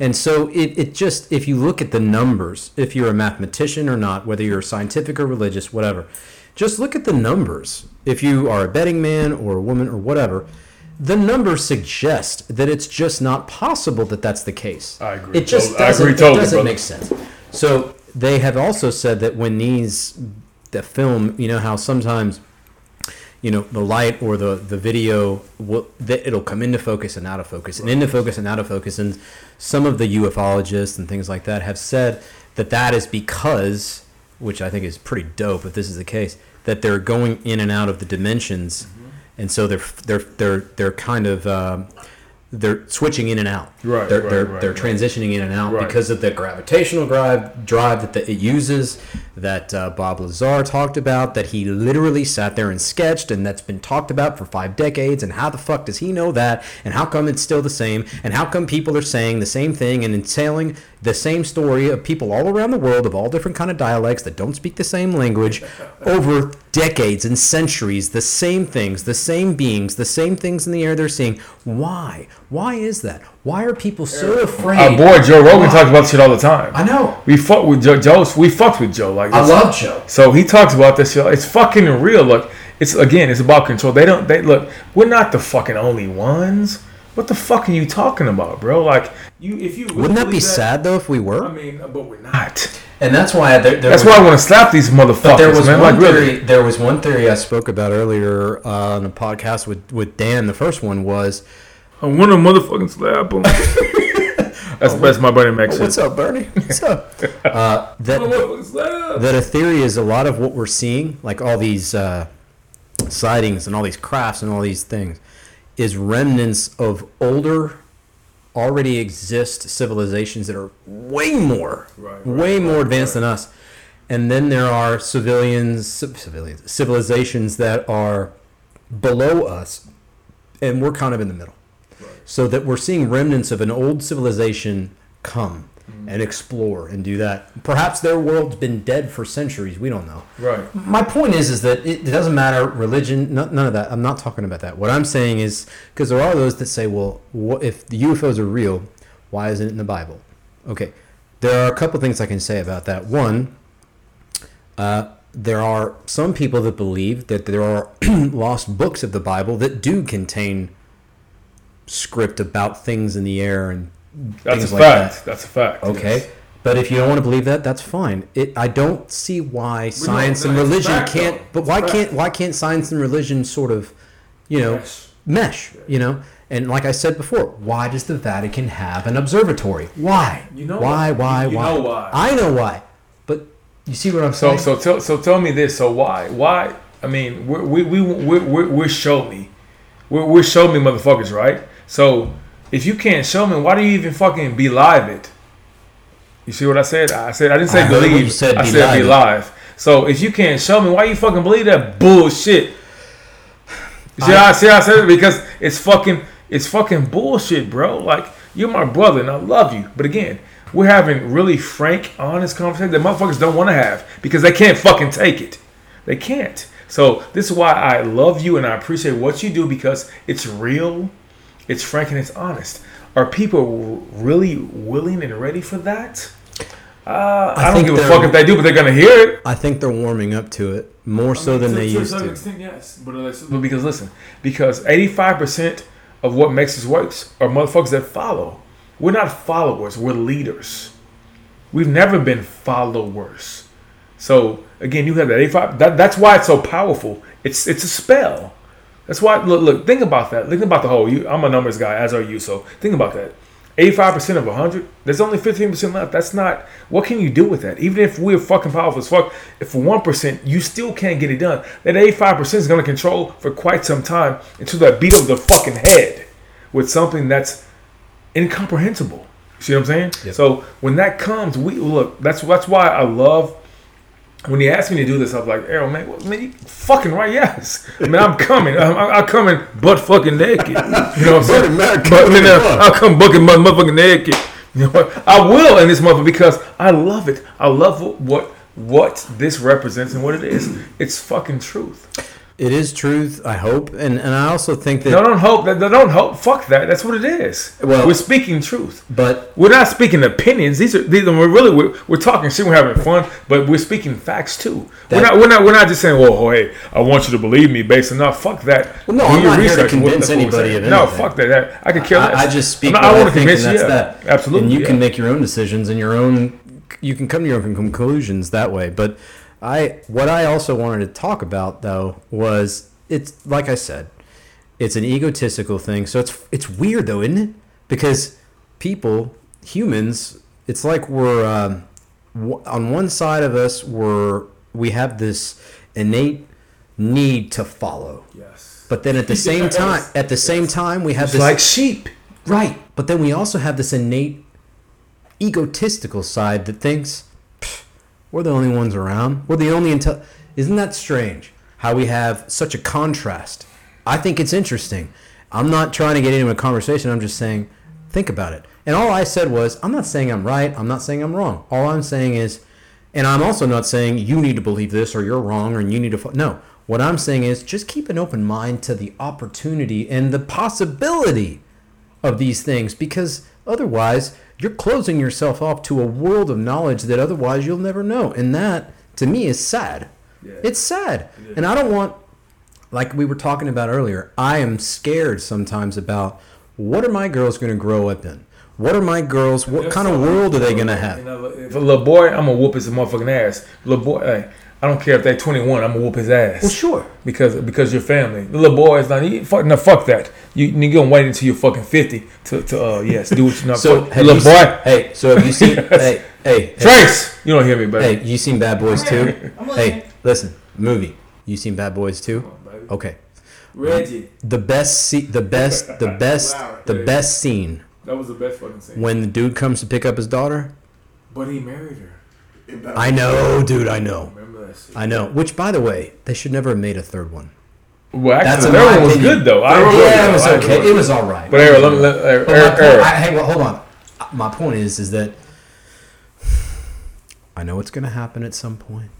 And so it, it just if you look at the numbers, if you're a mathematician or not, whether you're scientific or religious, whatever, just look at the numbers. If you are a betting man or a woman or whatever, the numbers suggest that it's just not possible that that's the case. I agree It just totally. Doesn't, it doesn't brother. make sense. So they have also said that when these the film, you know how sometimes you know the light or the the video will that it'll come into focus and out of focus and into focus and out of focus and some of the ufologists and things like that have said that that is because which i think is pretty dope if this is the case that they're going in and out of the dimensions. And so they're they're they're they're kind of um, they're switching in and out. Right, they're right, they're, right, they're right. transitioning in and out because of the gravitational drive drive that the, it uses that uh, Bob Lazar talked about that he literally sat there and sketched and that's been talked about for five decades and how the fuck does he know that? And how come it's still the same? And how come people are saying the same thing and telling the same story of people all around the world of all different kind of dialects that don't speak the same language over decades and centuries the same things the same beings the same things in the air they're seeing? Why? Why is that why are people so afraid Our boy Joe Rogan talks about shit all the time. I know. We fuck with Joe. Joe we fucked with Joe. Like I love Joe. So he talks about this shit. It's fucking real. Look, it's again, it's about control. They don't. They look. We're not the fucking only ones. What the fuck are you talking about, bro? Like you, if you Wouldn't that be believe sad though if we were? I mean, but we're not. and that's why there, there That's was, why I want to slap these motherfuckers, But there was man. one Like really. theory. There was one theory I spoke about earlier uh, on a podcast with with Dan. The first one was, I want to motherfucking slap them. that's that's my buddy Max. "What's up, Bernie? What's up?" Uh, that that a theory is a lot of what we're seeing, like all these uh, sightings and all these crafts and all these things, is remnants of older, already exist civilizations that are way more, Right, right, way more advanced than us. And then there are civilians, civilians, civilizations that are below us, and we're kind of in the middle. So that we're seeing remnants of an old civilization come and explore and do that. Perhaps their world's been dead for centuries. We don't know. Right. My point is, is that it, doesn't matter religion, no, none of that. I'm not talking about that. What I'm saying is because there are those that say, well, what, if the UFOs are real, why isn't it in the Bible? Okay, there are a couple things I can say about that. One, uh, there are some people that believe that there are lost books of the Bible that do contain script about things in the air and That's things a like fact. that. That's a fact. Okay. yes. But if you don't want to believe that, that's fine. It, I don't see why science and no, it's religion fact, can't. though. But It's why fact. can't why can't science and religion sort of, you know, Mesh. mesh? You know, and like I said before, why does the Vatican have an observatory? Why? You know why? why. Why? You why? know why. I know why. But you see what I'm So saying? so tell so tell me this. So why why? I mean, we're, we we we we're, we're show me, we're, we're show me motherfuckers, right? So if you can't show me, why do you even fucking be live it? You see what I said? I said I didn't say I believe. said, I be said be live live. So if you can't show me, why you fucking believe that bullshit? You see I- I see I said it because it's fucking it's fucking bullshit, bro. Like you're my brother and I love you, but again, we're having really frank, honest conversation that motherfuckers don't want to have because they can't fucking take it. They can't. So this is why I love you and I appreciate what you do because it's real, it's frank and it's honest. Are people really willing and ready for that? Uh, I, don't think give a fuck if they do, but they're gonna hear it. I think they're warming up to it more so than they used to. extent, yes. But, but because listen, because eighty-five percent of what makes us works are motherfuckers that follow. We're not followers. We're leaders. We've never been followers. So again, you have that eighty-five. That, that's why it's so powerful. It's it's a spell. That's why. Look, look. Think about that. Think about the whole. You, I'm a numbers guy, as are you. So think about that. 85% of 100, there's only 15% left. That's not, what can you do with that? Even if we're fucking powerful as fuck, if 1%, you still can't get it done. That 85% is going to control for quite some time until that beat over the fucking head with something that's incomprehensible. See what I'm saying? Yep. So when that comes, we look, that's that's why I love when he asked me to do this, I was like, Arrow, man, well, man, you fucking right, yes. I mean, I'm coming. I'm, I'm coming butt fucking naked. You know what I'm saying? But, I mean, uh, I'll come bucking butt motherfucking naked. You know what? I will in this mother because I love it. I love what what this represents and what it is. It's fucking truth. It is truth. I hope, and and I also think that. No, don't hope. No, Don't hope. Fuck that. That's what it is. Well- we're speaking truth. But We're not speaking opinions. These are these are we're really we're, we're talking shit. We're having fun, but we're speaking facts too. we're not we're not we're not just saying, "Well, oh, hey, I want you to believe me." Based on no, fuck that. Well, no, Do I'm your not here to convince that's what we're anybody of No, fuck that. that I could care less. I, I just speak not- I want to convince and you. that's yeah. that. Absolutely. And you yeah. can make your own decisions and your own. You can come to your own conclusions that way. But I, what I also wanted to talk about though was it's like I said, it's an egotistical thing. So it's it's weird though, isn't it? Because people, humans, it's like we're um, w- on one side of us we're we have this innate need to follow. Yes. But then at the same Yes. time, at the same time, we have It's this like sheep. right. But then we also have this innate egotistical side that thinks "Pff, we're the only ones around. We're the only intel. Isn't that strange? How we have such a contrast. I think it's interesting. I'm not trying to get into a conversation. I'm just saying, think about it. And all I said was, I'm not saying I'm right. I'm not saying I'm wrong. All I'm saying is, and I'm also not saying you need to believe this or you're wrong or you need to. Fo-. No. What I'm saying is just keep an open mind to the opportunity and the possibility of these things because otherwise you're closing yourself off to a world of knowledge that otherwise you'll never know. And that, to me, is sad. It's sad. And I don't want, like we were talking about earlier, I am scared sometimes about what are my girls going to grow up in? What are my girls, what kind of world are they going to You have? know, if a little boy, I'm gonna whoop his motherfucking ass. Little boy, hey, I don't care if they're 21. I'm gonna whoop his ass. Well, sure. because because your family. The little boy is not. You, fuck, no, fuck that. You you gonna wait until you're fucking 50 to to uh yes do what you know. So, fuck, have little you boy, seen- hey, so have you seen, hey, hey, hey, Trace, you don't hear me, baby. hey, you seen Bad Boys too? Hey, listen, movie. You seen Bad Boys too? baby. Okay. Reggie, the best se- the best the best the best scene that was the best fucking scene. when the dude comes to pick up his daughter But he married her. i know dude i know Remember i know which by the way they should never have made a third one Well, That's actually, in that my one was good though. I enjoyed yeah it was I okay enjoyed it was all right But Eric, let me let Eric. But my Eric, point, Eric. I, hey well hold on my point is is that i know it's going to happen at some point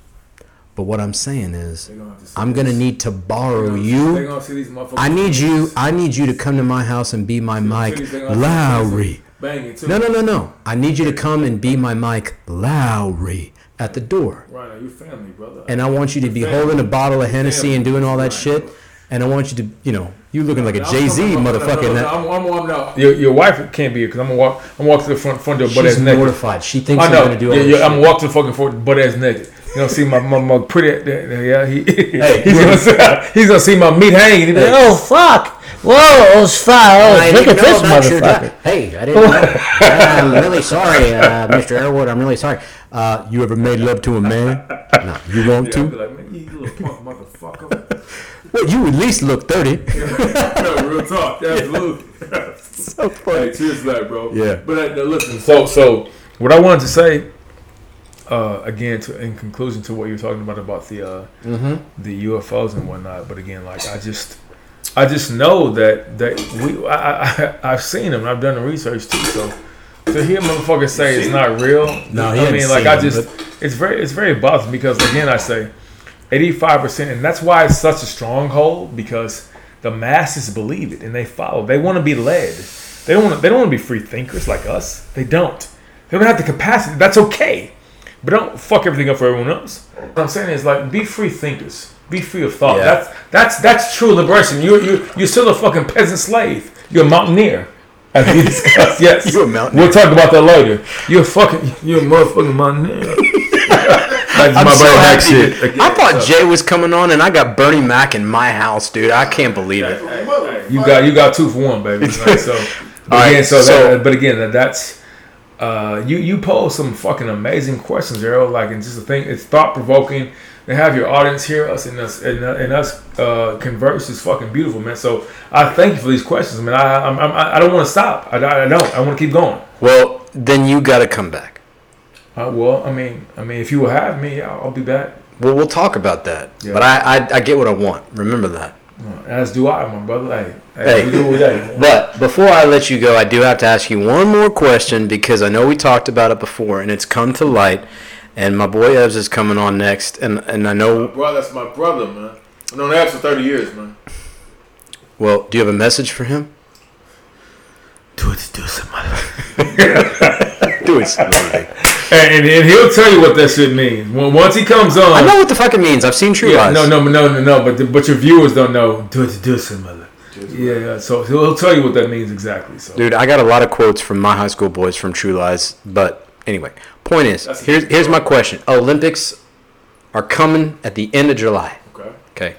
but what i'm saying is gonna to i'm going to this. need to borrow They you gonna see these motherfuckers. i need you i need you to come to my house and be my mike They Lowrey Bang it. No, no, no, no. I need you to come and be my Mike Lowrey at the door. Right, now, you family, brother. And I want you to be holding a bottle of Hennessy and doing all that shit. And I want you to, you know, you looking like a Jay Z motherfucker. in that- I'm, I'm, I'm, no. Your, your wife can't be here because I'm gonna walk. I'm walk to the front front door, butt ass She's mortified. She thinks I I'm gonna do all yeah, this yeah, shit. I'm gonna walk to the fucking front butt ass naked. You know, see my my, my pretty. Yeah, he, Hey, he's gonna see, he's gonna see my meat hanging. He'll be like, Oh fuck! Whoa, it was fire! Oh, look at this motherfucker. Hey, I didn't know. I'm really sorry, uh, Mr. Airwood. I'm really sorry. Uh, you ever made love to a man? No, you want yeah, I'll be to? like, man, you little punk motherfucker. Well, you at least look 30. no, real talk, absolutely. so funny. Hey, cheers to that, bro. Yeah. But uh, now listen, so so what I wanted to say, uh, again, to in conclusion to what you were talking about about the uh, Mm-hmm. the UFOs and whatnot. But again, like I just, I just know that that we, I, I, I've seen them. I've done the research too. So to hear motherfuckers say it's not real, No, he I mean, like seen I them, just, it's very, it's very bothersome because again, I say, eighty five percent, and that's why it's such a stronghold because the masses believe it and they follow. They want to be led. They don't want. To, they don't want to be free thinkers like us. They don't. They don't have the capacity. That's okay. But don't fuck everything up for everyone else. What I'm saying is like be free thinkers. Be free of thought. Yeah. That's that's that's true liberation. You're you you're still a fucking peasant slave. You're a mountaineer. As we discussed, yes. You're a mountaineer. We'll talk about that later. You're fucking you're a motherfucking mountaineer. I'm my so brother Mac happy. shit. Again, I thought so- Jay was coming on, and I got Bernie Mac in my house, dude. I can't believe it. You got you got two for one, baby. Like, so, but All right, again, so, so- that, but again, that, that's uh, you you pose some fucking amazing questions, Arrow. Like, and just the thing, it's thought provoking. And have your audience hear us and us and, uh, and us uh, converse is fucking beautiful, man. So I thank you for these questions, man. I I'm, I'm, I don't want to stop. I, I don't. I want to keep going. Well, then you got to come back. Uh, well, I mean, I mean, if you will have me, I'll, I'll be back. Well, we'll talk about that. Yeah. But I, I, I get what I want. Remember that. As do I, my brother. Hey, Hey. hey, we do what we do. But before I let you go, I do have to ask you one more question because I know we talked about it before, and it's come to light. And my boy Ebs is coming on next, and and I know Bro, that's my brother, man. I've known Ebs for 30 years, man. Well, do you have a message for him? Do it, do some mother. Do it. Somebody. and, and he'll tell you what that shit means. Once he comes on. I know what the fuck it means. I've seen True Yeah, Lies. no, no, no, no, no. But the, but your viewers don't know. Do it, do some mother. Yeah, yeah. So he'll, he'll tell you what that means exactly. So Dude, I got a lot of quotes from my high school boys from True Lies. But anyway, point is, That's here's here's my question. Olympics are coming at the end of July. okay. Okay.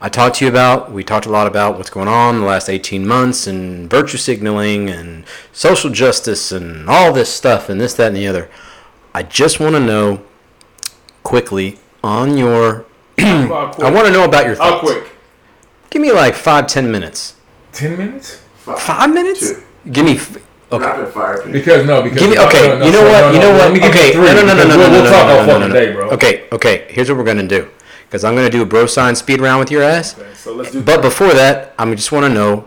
I talked to you about, we talked a lot about what's going on in the last 18 months and virtue signaling and social justice and all this stuff and this, that, and the other. I just want to know quickly on your. I want to know about your How thoughts. quick? Give me like five, ten minutes. Ten minutes? Five, Five minutes? Two. Give me. F- Okay. Rapid fire. Pink. Because no, because Give me okay. no, no, you know no, what? no, you no, know what? Let me give okay. you three. no, no, no, no, because no, we'll, no, we'll no, talk no, all no, no, fucking no. day, bro. Okay, okay. Here's what we're gonna do. Because I'm gonna do a bro science speed round with your ass. Okay, so let's do. But before that, I just want to know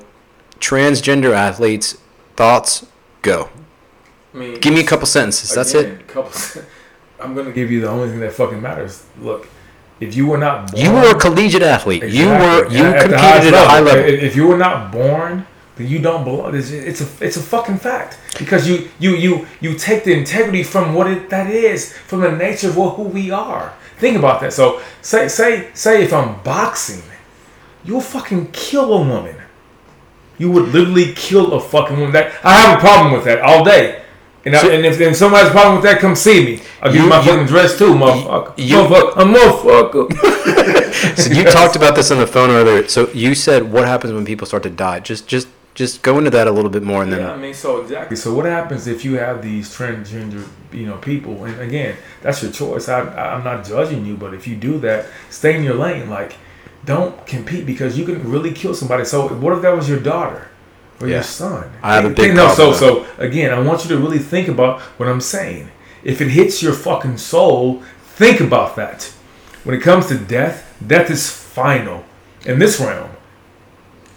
transgender athletes thoughts. Go. I mean, Give me a couple sentences. That's it. Couple, I'm gonna give you the only thing that fucking matters. Look, if you were not born, You were a collegiate athlete. You were you At- at the competed at a high level. If if you were not born, then you don't belong. It's, it's a it's a fucking fact because you you you you take the integrity from what it that is from the nature of what, who we are. Think about that. So say say say if I'm boxing, you'll fucking kill a woman. You would literally kill a fucking woman. That I have a problem with that all day. And, I, and if and somebody has a problem with that, come see me. I'll give you, my you- fucking dress too, motherfucker. you- motherfucker. A motherfucker. So you talked about this on the phone earlier. So you said what happens when people start to die. Just just just go into that a little bit more and then I mean, so exactly. So what happens if you have these transgender, you know, people? And again, that's your choice. I, I'm not judging you, but if you do that, stay in your lane. Like, don't compete because you can really kill somebody. So what if that was your daughter or Yeah. your son? I have a Think- big no. So so again, I want you to really think about what I'm saying. If it hits your fucking soul, think about that. When it comes to death, death is final in this realm.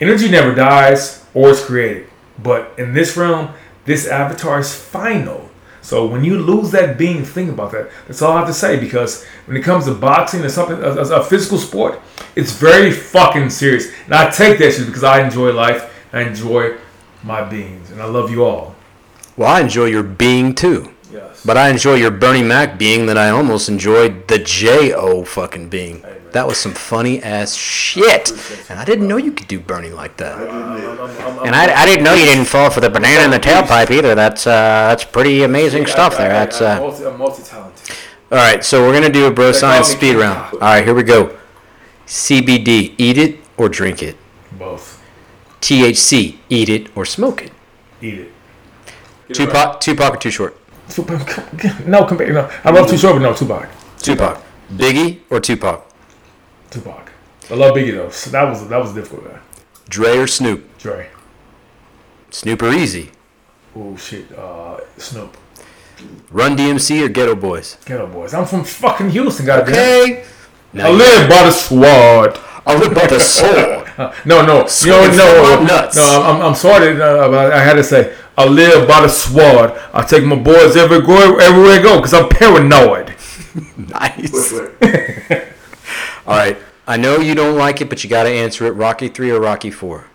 Energy never dies or it's created. But in this realm, this avatar is final. So when you lose that being, think about that. That's all I have to say because when it comes to boxing or something, a, a- a physical sport, it's very fucking serious. And I take that shit because I enjoy life. I enjoy my beings. And I love you all. well, I enjoy your being too. Yes. But I enjoy your Bernie Mac being that I almost enjoyed the J O fucking being. That was some funny ass shit. And I didn't know you could do Bernie like that. And I, I didn't know you didn't fall for the banana in the tailpipe either. That's uh, that's pretty amazing stuff there. That's I'm uh, multi, I'm multi-talented. all right. So we're gonna do a bro science speed round. All right, here we go. CBD, eat it or drink it. Both. THC, eat it or smoke it. Eat it. Tupac, Tupac or Too Short. Tupac. No, compare. No, I love Too Short, but no, Tupac. Tupac. Biggie or Tupac. Tupac. I love Biggie though. So that was that was a difficult guy. Dre or Snoop. Dre. Snoop or Eazy. Oh shit. Uh, Snoop. Run DMC or Geto Boys. Geto Boys. I'm from fucking Houston. Goddamn. Okay. Now I live by the sword. I live by the sword. No, no, you Sword know, no, nuts. no. I'm, I'm sorry, uh, but I had to say, I live by the sword. I take my boys everywhere, everywhere I go, cause I'm paranoid. Nice. Wait, wait. All right. I know you don't like it, but you got to answer it. Rocky three or Rocky four?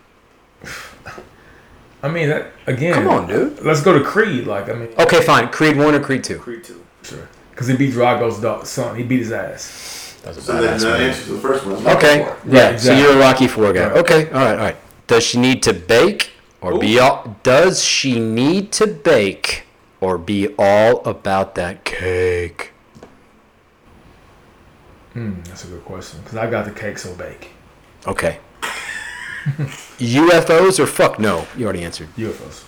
I mean, that, again. Come on, dude. Let's go to Creed. Like, I mean, Okay, fine. Creed one or Creed two? Creed two, sure. Cause he beat Drago's dog, son. He beat his ass. That was a So then badass the answer to the first one. Okay. four. Yeah. exactly. So you're a Rocky four guy. Right. Okay. All right. All right. Does she need to bake or be all? Does she need to bake or be all about that cake? Hmm, that's a good question. Cause I got the cake so bake. Okay. UFOs or fuck no? You already answered. UFOs.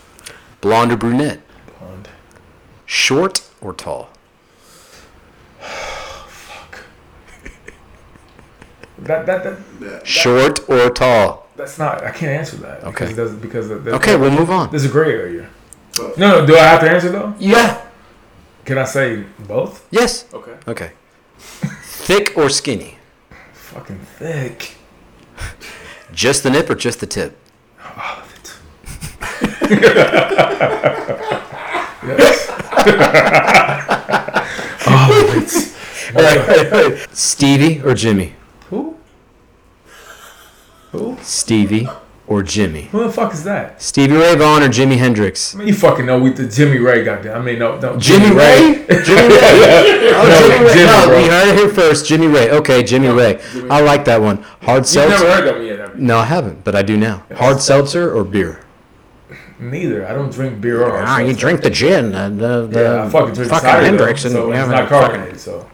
Blonde or brunette? Blonde. Short or tall? fuck. That that that. Yeah. Short or tall? That's not. I can't answer that. Okay. Because, it doesn't- because there's- Okay, we'll move on. There's a gray area. Both. No, no. Do I have to answer though? Yeah. Can I say both? Yes. Okay. Okay. Thick or skinny? Fucking thick. Just the nip or just the tip? Oh, all of it. yes. All of it. Stevie or Jimmy? Who? Who? Stevie or Jimmy? Who the fuck is that? Stevie Ray Vaughan or Jimi Hendrix? I mean, you fucking know we the Jimmy Ray goddamn. I mean, no, no. Jimmy Ray? Jimmy Ray. Oh, No, Jimmy Ray. Jimmy, No, bro. you heard it here first. Jimmy Ray. Okay, Jimmy Ray. I like that one. Hard You've seltzer. never heard that one yet, have you? No, I haven't, but I do now. Hard seltzer or beer? Neither. I don't drink beer or. Ah, you drink the gin, uh, the, the Yeah, I fucking drink fucking cider, Hendrick's, though, and so yeah, it's not carbonated. So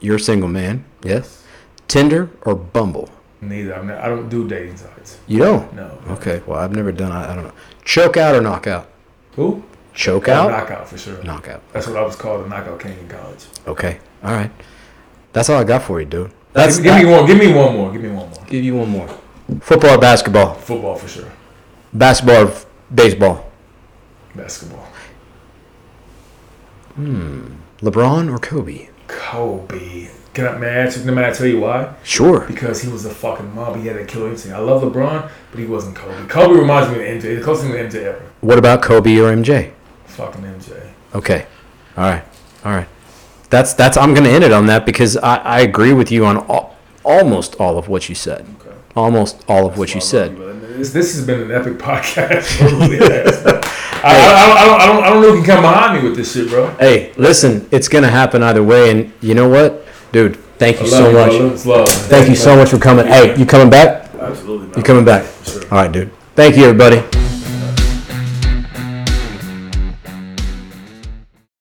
You're a single man, yes. Tinder or Bumble? Neither. I'm not, I don't do dating sites. You don't. No. Okay, well I've never done. I, I don't know. Choke out or knockout? Who? Choke Oh, out. knockout for sure. Knockout. That's what I was called a knockout king in college. Okay. All right. That's all I got for you, dude. That's give, me- give me one. Give me one more. Give me one more. Give you one more. Football or basketball? Football for sure. Basketball or f- baseball? Basketball. Hmm. LeBron or Kobe? Kobe. Can I, may I ask you, may I tell you why? Sure. Because he was a fucking mob. He had a killer instinct. I love LeBron, but he wasn't Kobe. Kobe reminds me of MJ. The closest thing to MJ ever. What about Kobe or MJ? Fucking MJ. Okay. All right. All right. That's that's. I'm going to end it on that because I, I agree with you on all, almost all of what you said. Okay. Almost all of what you That's why I said. you. This, this has been an epic podcast. I, I, I, don't, I, don't, I don't know who can come behind me with this shit, bro. Hey, listen, it's gonna happen either way, and you know what, dude? Thank you so much. It's love. Thank you so much for coming. Hey, you coming back? Absolutely. man. You coming back? Sure. All right, dude. Thank you, everybody.